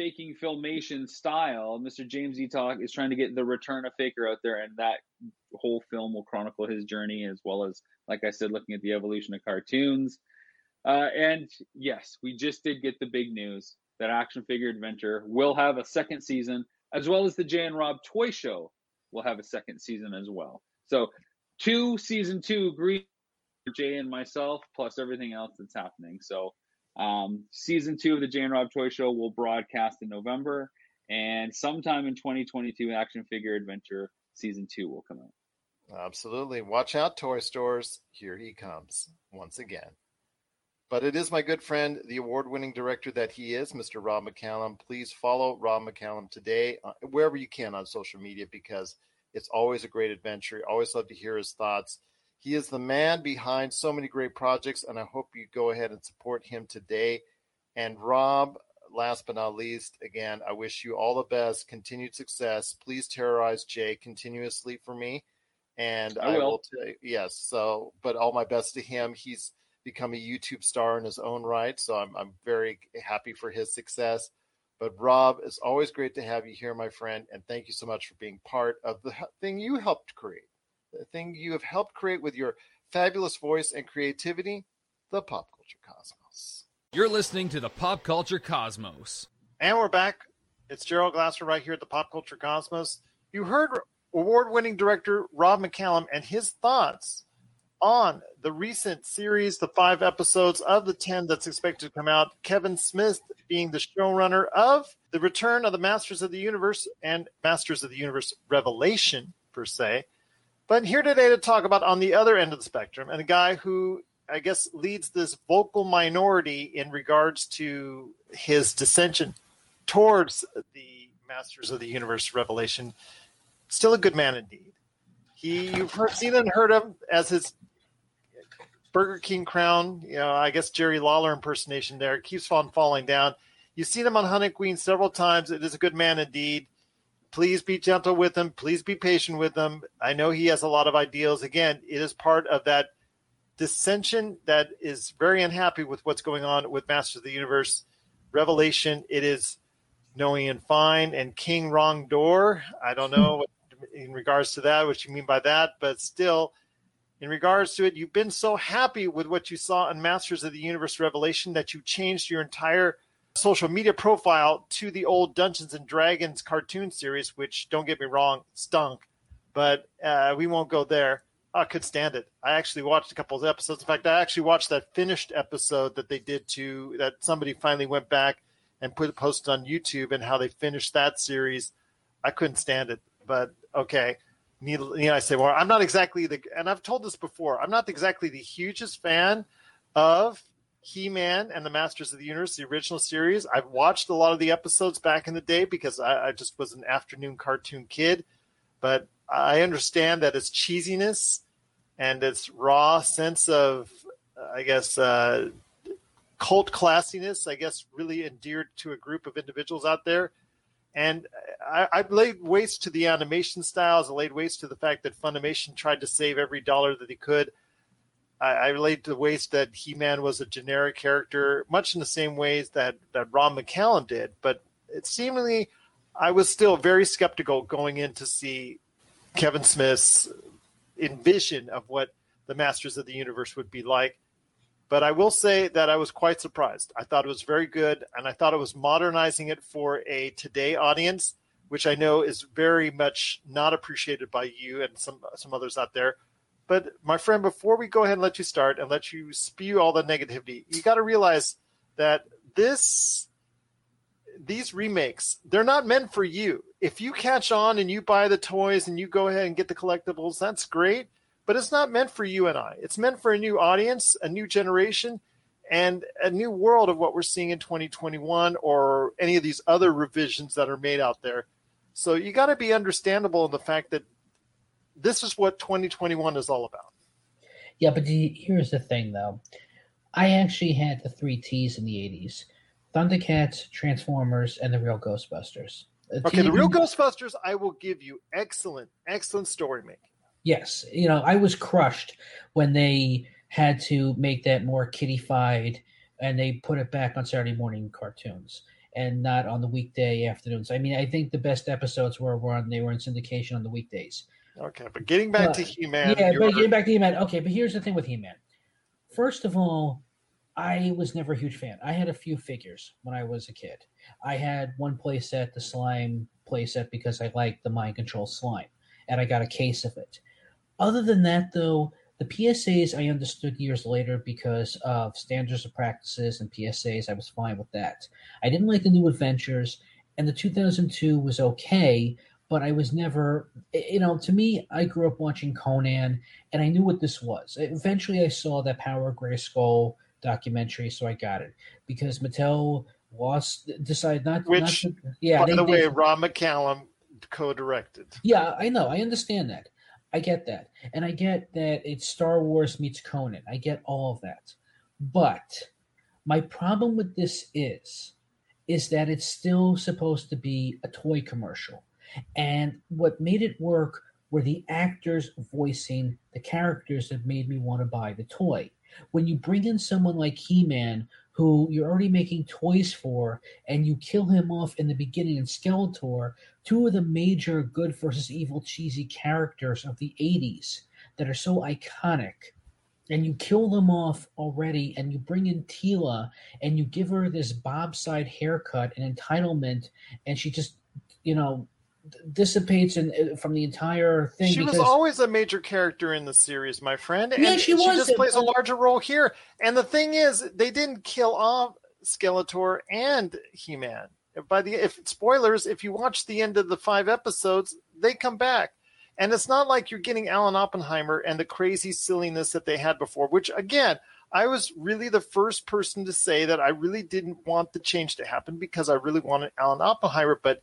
faking filmation style. Mr. James E. Talk is trying to get the return of Faker out there, and that whole film will chronicle his journey as well as, like I said, looking at the evolution of cartoons. Uh, and yes, we just did get the big news that Action Figure Adventure will have a second season as well as the Jay and Rob Toy Show will have a second season as well. So, two season two Green Jay and myself, plus everything else that's happening. So, um, season two of the Jay and Rob Toy Show will broadcast in November, and sometime in 2022, Action Figure Adventure season two will come out. Absolutely. Watch out, toy stores. Here he comes once again. But it is my good friend, the award winning director that he is, Mr. Rob McCallum. Please follow Rob McCallum today, uh, wherever you can on social media, because it's always a great adventure. I always love to hear his thoughts. He is the man behind so many great projects, and I hope you go ahead and support him today. And Rob, last but not least, again, I wish you all the best, continued success. Please terrorize Jay continuously for me. And I, I will, will tell yes. So, but all my best to him. He's become a YouTube star in his own right. So I'm, I'm very happy for his success. But Rob, it's always great to have you here, my friend. And thank you so much for being part of the thing you helped create, the thing you have helped create with your fabulous voice and creativity, the Pop Culture Cosmos. You're listening to the Pop Culture Cosmos. And we're back. It's Gerald Glasser right here at the Pop Culture Cosmos. You heard award winning director Rob McCallum and his thoughts on the recent series, the five episodes of the 10 that's expected to come out. Kevin Smith being the showrunner of The Return of the Masters of the Universe and Masters of the Universe Revelation, per se. But here today to talk about on the other end of the spectrum, and a guy who I guess leads this vocal minority in regards to his dissension towards the Masters of the Universe Revelation. Still a good man indeed. He you've heard, seen and heard of as his Burger King crown, you know, I guess Jerry Lawler impersonation there. It keeps on falling down. You've seen him on Hunting Queen several times. It is a good man indeed. Please be gentle with him. Please be patient with him. I know he has a lot of ideals. Again, it is part of that dissension that is very unhappy with what's going on with Master of the Universe Revelation. It is Noah Ian Fein and King Wrong Door. I don't know what, in regards to that, what you mean by that, but still, in regards to it, you've been so happy with what you saw in Masters of the Universe Revelation that you changed your entire social media profile to the old Dungeons and Dragons cartoon series, which don't get me wrong, stunk, but uh, we won't go there. I could stand it. I actually watched a couple of episodes. In fact, I actually watched that finished episode that they did to that somebody finally went back and put posted on YouTube and how they finished that series. I couldn't stand it, but okay. need, know, I say, more? I'm not exactly the, and I've told this before. I'm not exactly the hugest fan of He-Man and the Masters of the Universe, the original series. I've watched a lot of the episodes back in the day because I, I just was an afternoon cartoon kid, but I understand that its cheesiness and its raw sense of, I guess, uh, cult classiness, I guess, really endeared to a group of individuals out there. And I, I laid waste to the animation styles. I laid waste to the fact that Filmation tried to save every dollar that he could. I, I laid to waste that He Man was a generic character, much in the same ways that, that Rob McCallum did. But it seemingly, I was still very skeptical going in to see Kevin Smith's envision of what the Masters of the Universe would be like. But I will say that I was quite surprised. I thought it was very good, and I thought it was modernizing it for a today audience, which I know is very much not appreciated by you and some some others out there. But my friend, before we go ahead and let you start and let you spew all the negativity, you got to realize that this these remakes they're not meant for you. If you catch on and you buy the toys and you go ahead and get the collectibles, that's great but it's not meant for you and I. It's meant for a new audience, a new generation, and a new world of what we're seeing in 2021 or any of these other revisions that are made out there. So you got to be understandable in the fact that this is what 2021 is all about. Yeah, but the, here's the thing, though. I actually had the three T's in the 80s Thundercats, Transformers, and the real Ghostbusters. okay, the real Ghostbusters, I will give you excellent, excellent story making. Yes, you know, I was crushed when they had to make that more kiddified and they put it back on Saturday morning cartoons and not on the weekday afternoons. I mean, I think the best episodes were when they were in syndication on the weekdays. Okay, but getting back to He Man. Yeah, but getting back to He Man. Okay, but here's the thing with He Man. First of all, I was never a huge fan. I had a few figures when I was a kid. I had one playset, the slime playset, because I liked the mind control slime, and I got a case of it. Other than that, though, the PSAs I understood years later because of standards of practices and PSAs. I was fine with that. I didn't like the new adventures, and the 2002 was okay, but I was never, you know, to me, I grew up watching Conan, and I knew what this was. Eventually, I saw that Power Grayskull documentary, so I got it because Mattel lost, decided not, Which, not to. Yeah, by the way, Rob McCallum co-directed. Yeah, I know. I understand that. I get that. And I get that it's Star Wars meets Conan. I get all of that. But my problem with this is is that it's still supposed to be a toy commercial. And what made it work were the actors voicing the characters that made me want to buy the toy. When you bring in someone like He-Man who you're already making toys for, and you kill him off in the beginning in Skeletor, two of the major good versus evil cheesy characters of the 80s that are so iconic, and you kill them off already, and you bring in Teela and you give her this bobside haircut and entitlement, and she just, you know, dissipates in, uh, from the entire thing. She because, was always a major character in the series, my friend. And yeah, she was. She just plays a larger role here. And the thing is, they didn't kill off Skeletor and He Man. By the if spoilers, if you watch the end of the five episodes, they come back. And it's not like you're getting Alan Oppenheimer and the crazy silliness that they had before, which again, I was really the first person to say that I really didn't want the change to happen because I really wanted Alan Oppenheimer, but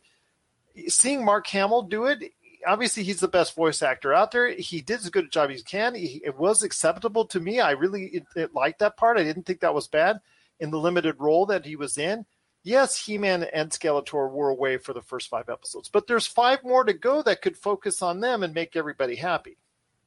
seeing Mark Hamill do it, obviously he's the best voice actor out there. He did as good a job as he can. He, it was acceptable to me. I really it, it liked that part. I didn't think that was bad in the limited role that he was in. Yes, He-Man and Skeletor were away for the first five episodes, but there's five more to go that could focus on them and make everybody happy.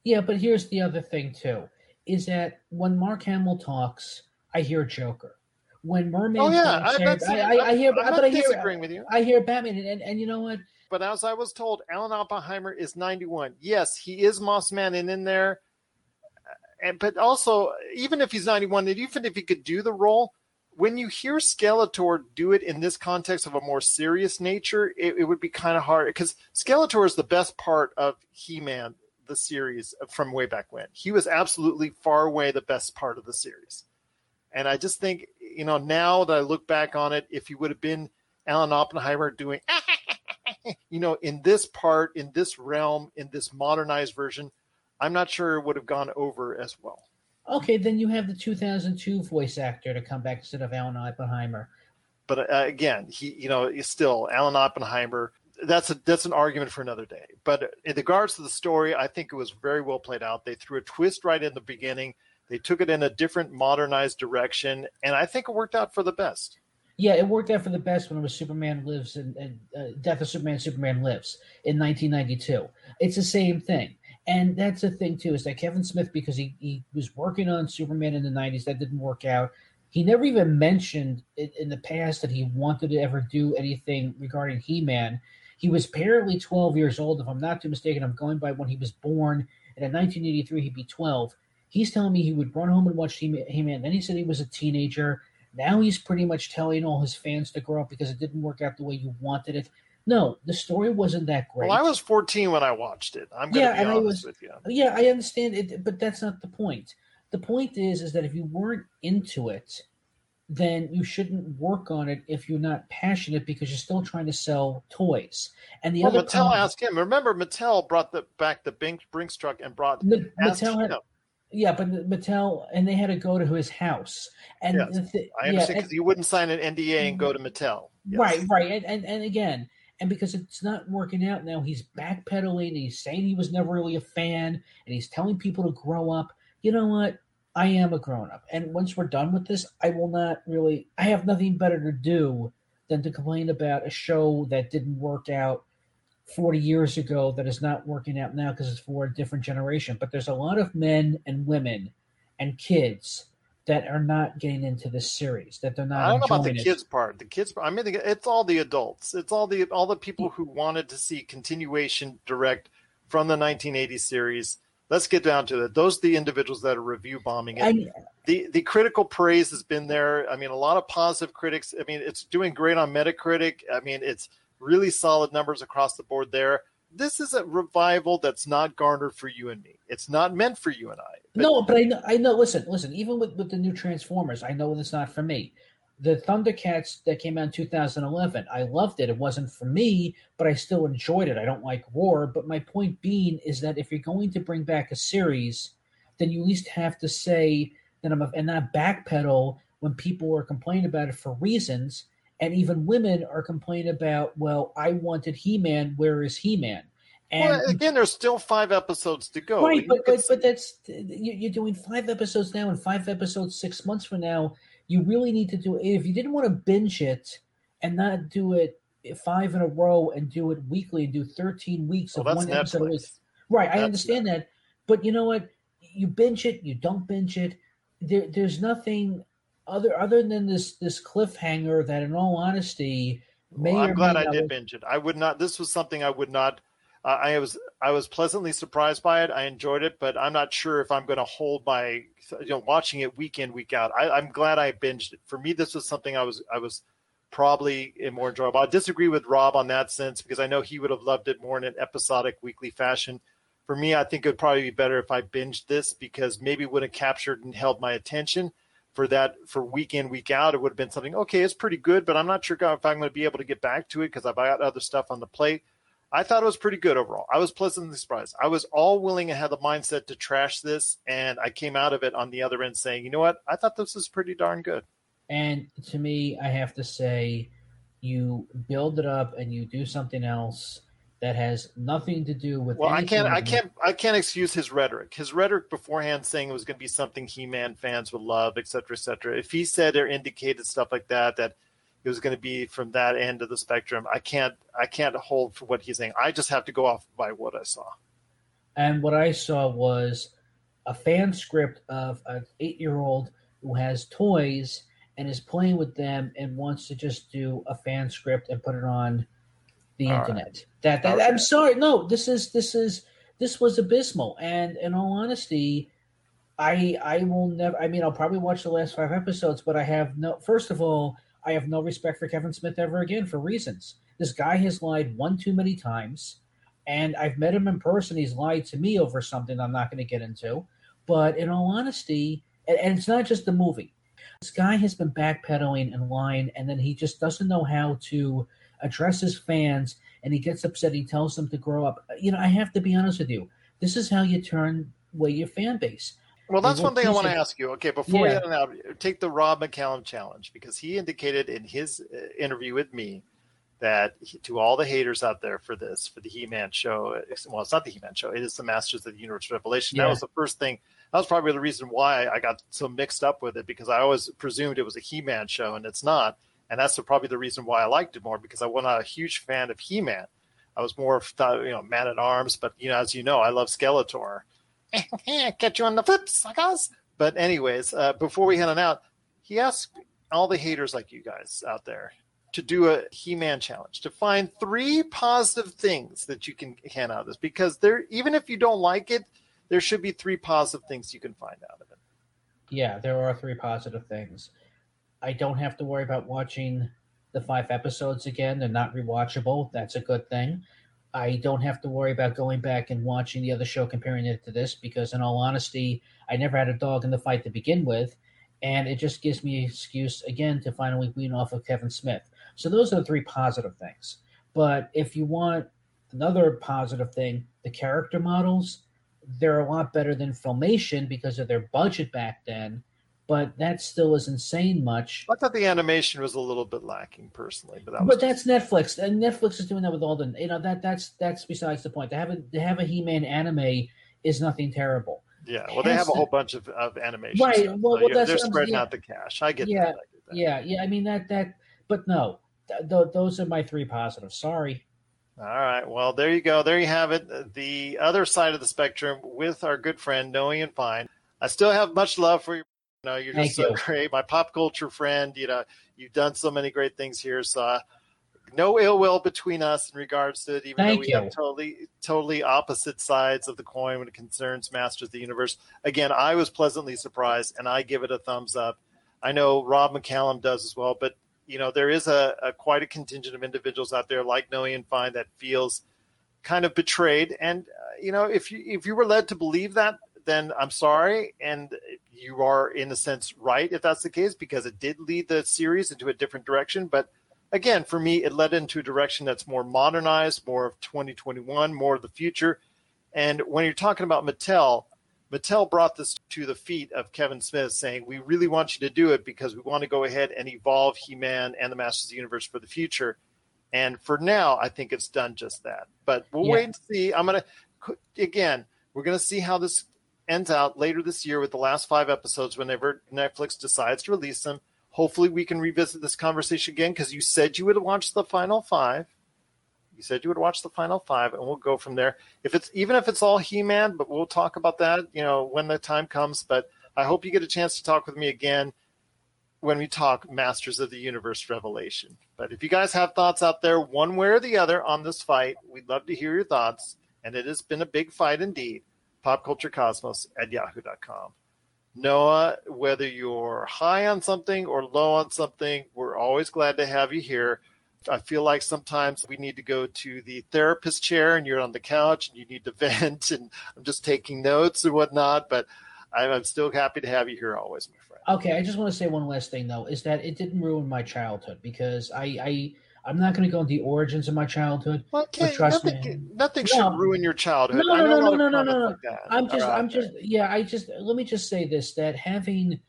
Yeah, but here's the other thing too: is that when Mark Hamill talks, I hear Joker. when mermaids. Oh yeah, I, I, I, I, hear, I'm but I hear, disagreeing with you. I hear Batman, and, and, and you know what? But as I was told, Alan Oppenheimer is 91. Yes, he is Mossman and in there, and but also even if he's 91, and even if he could do the role, when you hear Skeletor do it in this context of a more serious nature, it, it would be kind of hard because Skeletor is the best part of He-Man, the series uh, from way back when. He was absolutely far away the best part of the series. And I just think, you know, now that I look back on it, if he would have been Alan Oppenheimer doing, you know, in this part, in this realm, in this modernized version, I'm not sure it would have gone over as well. Okay, then you have the 2002 voice actor to come back instead of Alan Oppenheimer. But uh, again, he, you know, still Alan Oppenheimer. That's a that's an argument for another day. But in regards to the story, I think it was very well played out. They threw a twist right in the beginning they took it in a different, modernized direction, and I think it worked out for the best. Yeah, it worked out for the best when it was Superman Lives and, and uh, Death of Superman, Superman Lives in 1992. It's the same thing. And that's the thing, too, is that Kevin Smith, because he, he was working on Superman in the 90s, that didn't work out. He never even mentioned in the past that he wanted to ever do anything regarding He Man. He was apparently 12 years old, if I'm not too mistaken. I'm going by when he was born. And in 1983, he'd be 12. He's telling me he would run home and watch He-Man. Then he said he was a teenager. Now he's pretty much telling all his fans to grow up because it didn't work out the way you wanted it. No, the story wasn't that great. Well, I was 14 when I watched it. I'm going yeah, to be honest was, with you. Yeah, I understand it, but that's not the point. The point is, is that if you weren't into it, then you shouldn't work on it if you're not passionate because you're still trying to sell toys. And the well, other Mattel asked him. Remember, Mattel brought the back the Brinks truck and brought Mattel had, yeah, but Mattel and they had to go to his house. And yes, th- I understand because yeah, you wouldn't sign an NDA and go to Mattel. Yes. Right, right, and, and and again, and because it's not working out now, he's backpedaling. and He's saying he was never really a fan, and he's telling people to grow up. You know what? I am a grown up, and once we're done with this, I will not really. I have nothing better to do than to complain about a show that didn't work out 40 years ago that is not working out now because it's for a different generation. But there's a lot of men and women and kids that are not getting into this series. That they're not. I don't know about the it. kids part. The kids. part. I mean, it's all the adults. It's all the all the people who wanted to see continuation direct from the 1980 series. Let's get down to it. Those are the individuals that are review bombing it. I, the the critical praise has been there. I mean, a lot of positive critics. I mean, it's doing great on Metacritic. I mean, it's really solid numbers across the board there. This is a revival that's not garnered for you and me. It's not meant for you and I. But- no, but I know, I know. Listen, listen. Even with, with the new Transformers, I know it's not for me. The Thundercats that came out in 2011, I loved it. It wasn't for me, but I still enjoyed it. I don't like war, but my point being is that if you're going to bring back a series, then you at least have to say that I'm a, and not backpedal when people are complaining about it for reasons and even women are complaining about, well, I wanted He Man. Where is He Man? And well, again, there's still five episodes to go. Right, but but, but that's you're doing five episodes now and five episodes six months from now. You really need to do if you didn't want to binge it and not do it five in a row and do it weekly and do 13 weeks well, of one Netflix. episode. Right, that's I understand Netflix. that, but you know what? You binge it, you don't binge it. There, there's nothing other other than this this cliffhanger that, in all honesty, may well, I'm glad I did binge it. I would not. This was something I would not. Uh, I was I was pleasantly surprised by it. I enjoyed it, but I'm not sure if I'm going to hold my you know watching it week in week out. I, I'm glad I binged it. For me, this was something I was I was probably more enjoyable. I disagree with Rob on that sense because I know he would have loved it more in an episodic weekly fashion. For me, I think it would probably be better if I binged this because maybe it would have captured and held my attention for that for week in week out it would have been something okay it's pretty good but i'm not sure if i'm going to be able to get back to it because i've got other stuff on the plate. I thought it was pretty good overall. I was pleasantly surprised. I was all willing and had the mindset to trash this and i came out of it on the other end saying you know what? I thought this was pretty darn good. And to me i have to say you build it up and you do something else that has nothing to do with. Well, I can't, I can't, I can't excuse his rhetoric. His rhetoric beforehand saying it was going to be something He-Man fans would love, et cetera, et cetera. If he said or indicated stuff like that, that it was going to be from that end of the spectrum, I can't, I can't hold for what he's saying. I just have to go off by what I saw. And what I saw was a fan script of an eight-year-old who has toys and is playing with them and wants to just do a fan script and put it on the All internet. Right. That, that. I'm sorry, no, this is this is this was abysmal. And in all honesty, I I will never. I mean, I'll probably watch the last five episodes, but I have no. First of all, I have no respect for Kevin Smith ever again for reasons. This guy has lied one too many times, and I've met him in person. He's lied to me over something I'm not going to get into. But in all honesty, and, and it's not just the movie. This guy has been backpedaling and lying, and then he just doesn't know how to address his fans, and he gets upset. He tells them to grow up. You know, I have to be honest with you. This is how you turn away your fan base. Well, that's one thing I want to ask you. Okay, before yeah. we end out, take the Rob McCallum challenge because he indicated in his uh, interview with me that he, to all the haters out there for this, for the He-Man show, well, it's not the He-Man show; it is the Masters of the Universe Revelation. Yeah. That was the first thing. That was probably the reason why I got so mixed up with it because I always presumed it was a He-Man show, and it's not. And that's the, probably the reason why I liked it more because I was not a huge fan of He-Man. I was more of you know Man at Arms, but you know, as you know, I love Skeletor Catch you on the flip, suckers. But anyways, uh, before we head on out, he asked all the haters like you guys out there to do a He-Man challenge to find three positive things that you can hand out of this because there, even if you don't like it, there should be three positive things you can find out of it. Yeah, there are three positive things. I don't have to worry about watching the five episodes again. They're not rewatchable. That's a good thing. I don't have to worry about going back and watching the other show comparing it to this because, in all honesty, I never had a dog in the fight to begin with, and it just gives me an excuse again to finally wean off of Kevin Smith. So those are the three positive things. But if you want another positive thing, the character models, they're a lot better than Filmation because of their budget back then but that still isn't saying much. I thought the animation was a little bit lacking personally, but that but that's Netflix, and Netflix is doing that with all the you know that that's that's besides the point. To have a to have a He Man anime is nothing terrible. Yeah, well, they have a whole bunch of, of animation, right? Stuff, well, so, well they're spreading yeah. out the cash. I get yeah, that. I get that. Yeah, yeah. I mean that that, but no, th- th- those are my three positives. Sorry. All right. Well, there you go. There you have it. Uh, the other side of the spectrum with our good friend Noah Ian Fein. I still have much love for you you know, you're just Thank so you. great. My pop culture friend, you know, you've done so many great things here. So uh, no ill will between us in regards to it, even Thank though we you. have totally, totally opposite sides of the coin when it concerns Masters of the Universe. Again, I was pleasantly surprised and I give it a thumbs up. I know Rob McCallum does as well, but you know, there is a, a quite a contingent of individuals out there like Noah Ian Fein that feels kind of betrayed. And, uh, you know, if you, if you were led to believe that, then I'm sorry. And you are, in a sense, right if that's the case, because it did lead the series into a different direction. But again, for me, it led into a direction that's more modernized, more of 2021, more of the future. And when you're talking about Mattel, Mattel brought this to the feet of Kevin Smith, saying, We really want you to do it because we want to go ahead and evolve He Man and the Masters of the Universe for the future. And for now, I think it's done just that. But we'll yeah. wait and see. I'm going to, again, we're going to see how this ends out later this year with the last five episodes whenever Netflix decides to release them. Hopefully, we can revisit this conversation again because you said you would watch the final five. You said you would watch the final five, and we'll go from there. If it's even if it's all He-Man, but we'll talk about that, you know, when the time comes. But I hope you get a chance to talk with me again when we talk Masters of the Universe Revelation. But if you guys have thoughts out there, one way or the other, on this fight, we'd love to hear your thoughts. And it has been a big fight indeed popculturecosmos at yahoo.com. Noah, whether you're high on something or low on something, we're always glad to have you here. I feel like sometimes we need to go to the therapist chair and you're on the couch and you need to vent and I'm just taking notes and whatnot, but I'm still happy to have you here always, my friend. Okay, I just want to say one last thing though, is that it didn't ruin my childhood because I, I I'm not going to go into the origins of my childhood. Okay, trust nothing, me, nothing should no, ruin your childhood. No, no, no, no, no, no, no. Like I'm just, I'm just, yeah. I just let me just say this: that having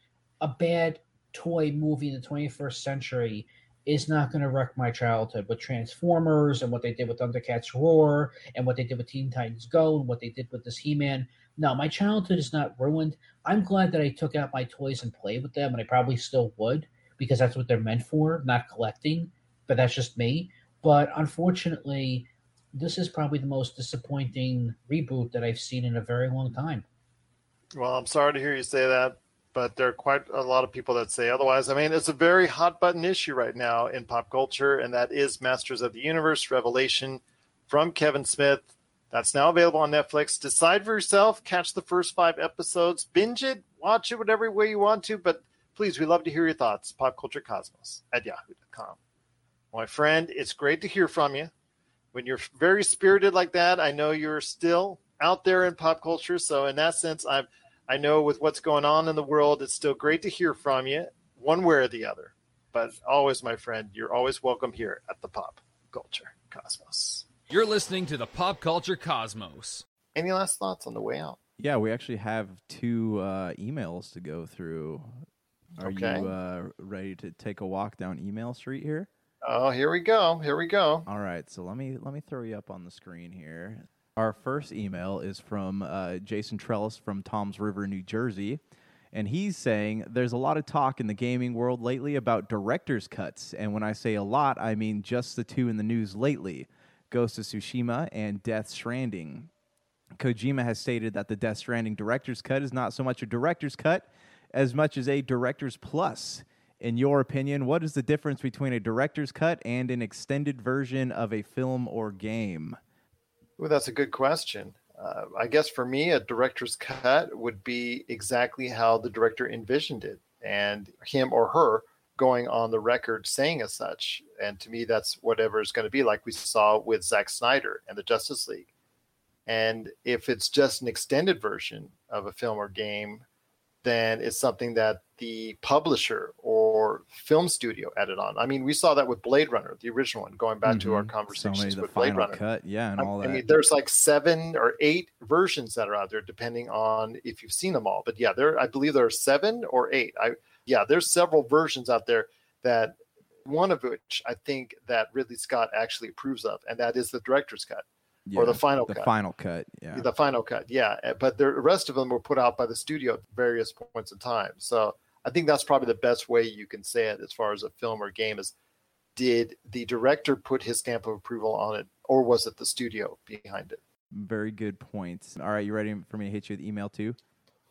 a bad toy movie in the 21st century is not going to wreck my childhood with Transformers and what they did with Thundercats Roar and what they did with Teen Titans Go and what they did with this He-Man. No, my childhood is not ruined. I'm glad that I took out my toys and played with them, and I probably still would because that's what they're meant for, not collecting but that's just me. But unfortunately, this is probably the most disappointing reboot that I've seen in a very long time. Well, I'm sorry to hear you say that. but there are quite a lot of people that say otherwise. I mean, it's a very hot button issue right now in pop culture, and that is Masters of the Universe Revelation from Kevin Smith. That's now available on Netflix. Decide for yourself, catch the first five episodes, binge it, watch it whatever way you want to, but please, we love to hear your thoughts. Popculturecosmos at yahoo.com. My friend, it's great to hear from you. When you're very spirited like that, I know you're still out there in pop culture. So in that sense, I'm I know with what's going on in the world, it's still great to hear from you, one way or the other. But always, my friend, you're always welcome here at the Pop Culture Cosmos. You're listening to the Pop Culture Cosmos. Any last thoughts on the way out? Yeah, we actually have two uh, emails to go through. Are okay. you uh, ready to take a walk down email street here? Oh, here we go. Here we go. All right, so let me let me throw you up on the screen here. Our first email is from uh, Jason Trellis from Toms River, New Jersey. And he's saying there's a lot of talk in the gaming world lately about director's cuts. And when I say a lot, I mean just the two in the news lately Ghost of Tsushima and Death Stranding. Kojima has stated that the Death Stranding director's cut is not so much a director's cut as much as a director's plus. In your opinion, what is the difference between a director's cut and an extended version of a film or game? Well, that's a good question. Uh, I guess for me, a director's cut would be exactly how the director envisioned it, and him or her going on the record saying as such. And to me, that's whatever it's going to be, like we saw with Zack Snyder and the Justice League. And if it's just an extended version of a film or game, then it's something that the publisher or film studio added on. I mean, we saw that with Blade Runner, the original one, going back mm-hmm. to our mm-hmm. conversations so with Blade Runner. Cut, yeah, and all I, that. I mean, there's like seven or eight versions that are out there, depending on if you've seen them all. But yeah, there, I believe there are seven or eight. I yeah, there's several versions out there that one of which I think that Ridley Scott actually approves of, and that is the director's cut yeah, or the final the cut. final cut, yeah. The final cut, yeah. Eh, but the rest of them were put out by the studio at various points in time. So I think that's probably the best way you can say it as far as a film or game is did the director put his stamp of approval on it or was it the studio behind it? Very good points. All right, you ready for me to hit you with email two?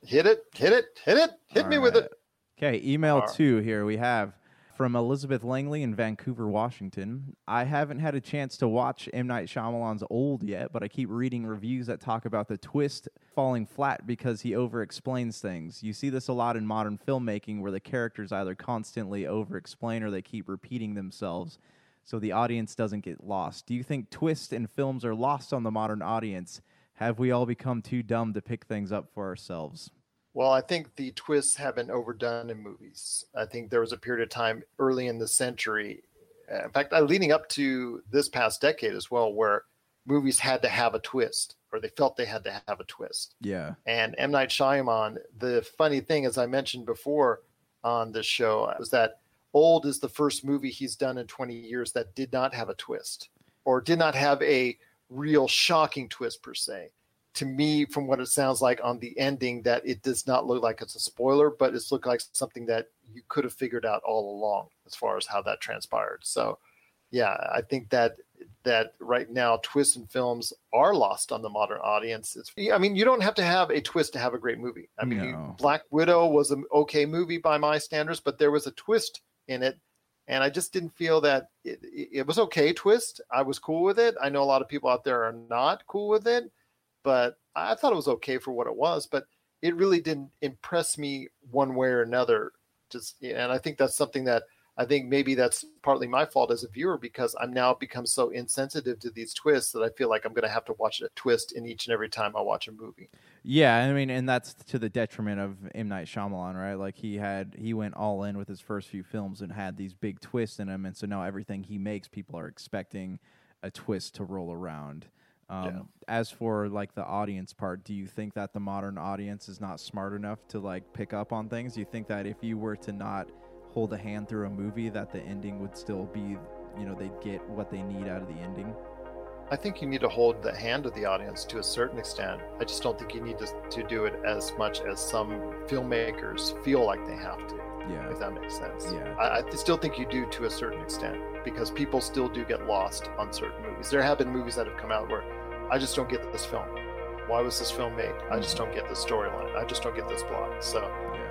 Hit it, hit it, hit it, hit All me right. with it. Okay, email two here we have from Elizabeth Langley in Vancouver, Washington. I haven't had a chance to watch M. Night Shyamalan's Old yet, but I keep reading reviews that talk about the twist falling flat because he over explains things. You see this a lot in modern filmmaking where the characters either constantly over explain or they keep repeating themselves so the audience doesn't get lost. Do you think twists in films are lost on the modern audience? Have we all become too dumb to pick things up for ourselves? Well, I think the twists have been overdone in movies. I think there was a period of time early in the century, uh, in fact, uh, leading up to this past decade as well, where movies had to have a twist or they felt they had to have a twist. Yeah. And M. Night Shyamalan, the funny thing, as I mentioned before on this show, was that Old is the first movie he's done in 20 years that did not have a twist or did not have a real shocking twist per se to me, from what it sounds like on the ending, that it does not look like it's a spoiler, but it's looked like something that you could have figured out all along as far as how that transpired. So, yeah, I think that that right now twists in films are lost on the modern audience. It's, I mean, you don't have to have a twist to have a great movie. I mean, no. Black Widow was an okay movie by my standards, but there was a twist in it and I just didn't feel that it, it, was okay twist. I was cool with it. I know a lot of people out there are not cool with it, but I thought it was okay for what it was. But it really didn't impress me one way or another. Just and I think that's something that I think maybe that's partly my fault as a viewer because I'm now become so insensitive to these twists that I feel like I'm going to have to watch a twist in each and every time I watch a movie. Yeah, I mean, and that's to the detriment of M Night Shyamalan, right? Like he had he went all in with his first few films and had these big twists in them, and so now everything he makes, people are expecting a twist to roll around. Um, yeah. As for like the audience part, do you think that the modern audience is not smart enough to like pick up on things? Do you think that if you were to not hold a hand through a movie, that the ending would still be, you know, they'd get what they need out of the ending? I think you need to hold the hand of the audience to a certain extent. I just don't think you need to, to do it as much as some filmmakers feel like they have to. Yeah. If that makes sense. Yeah. I, I still think you do to a certain extent because people still do get lost on certain movies. There have been movies that have come out where I just don't get this film. why was this film made? I just mm-hmm. don't get the storyline. I just don't get this plot. So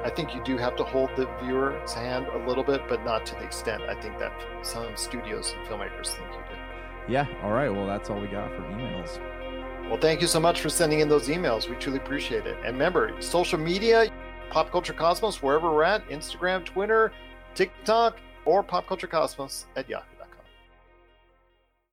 I think you do have to hold the viewer's hand a little bit, but not to the extent I think that some studios and filmmakers think you do. Yeah. All right. Well, that's all we got for emails. Well, thank you so much for sending in those emails. We truly appreciate it. And remember, social media, Pop Culture Cosmos, wherever we're at, Instagram, Twitter, TikTok, or Pop Culture Cosmos at Yahoo.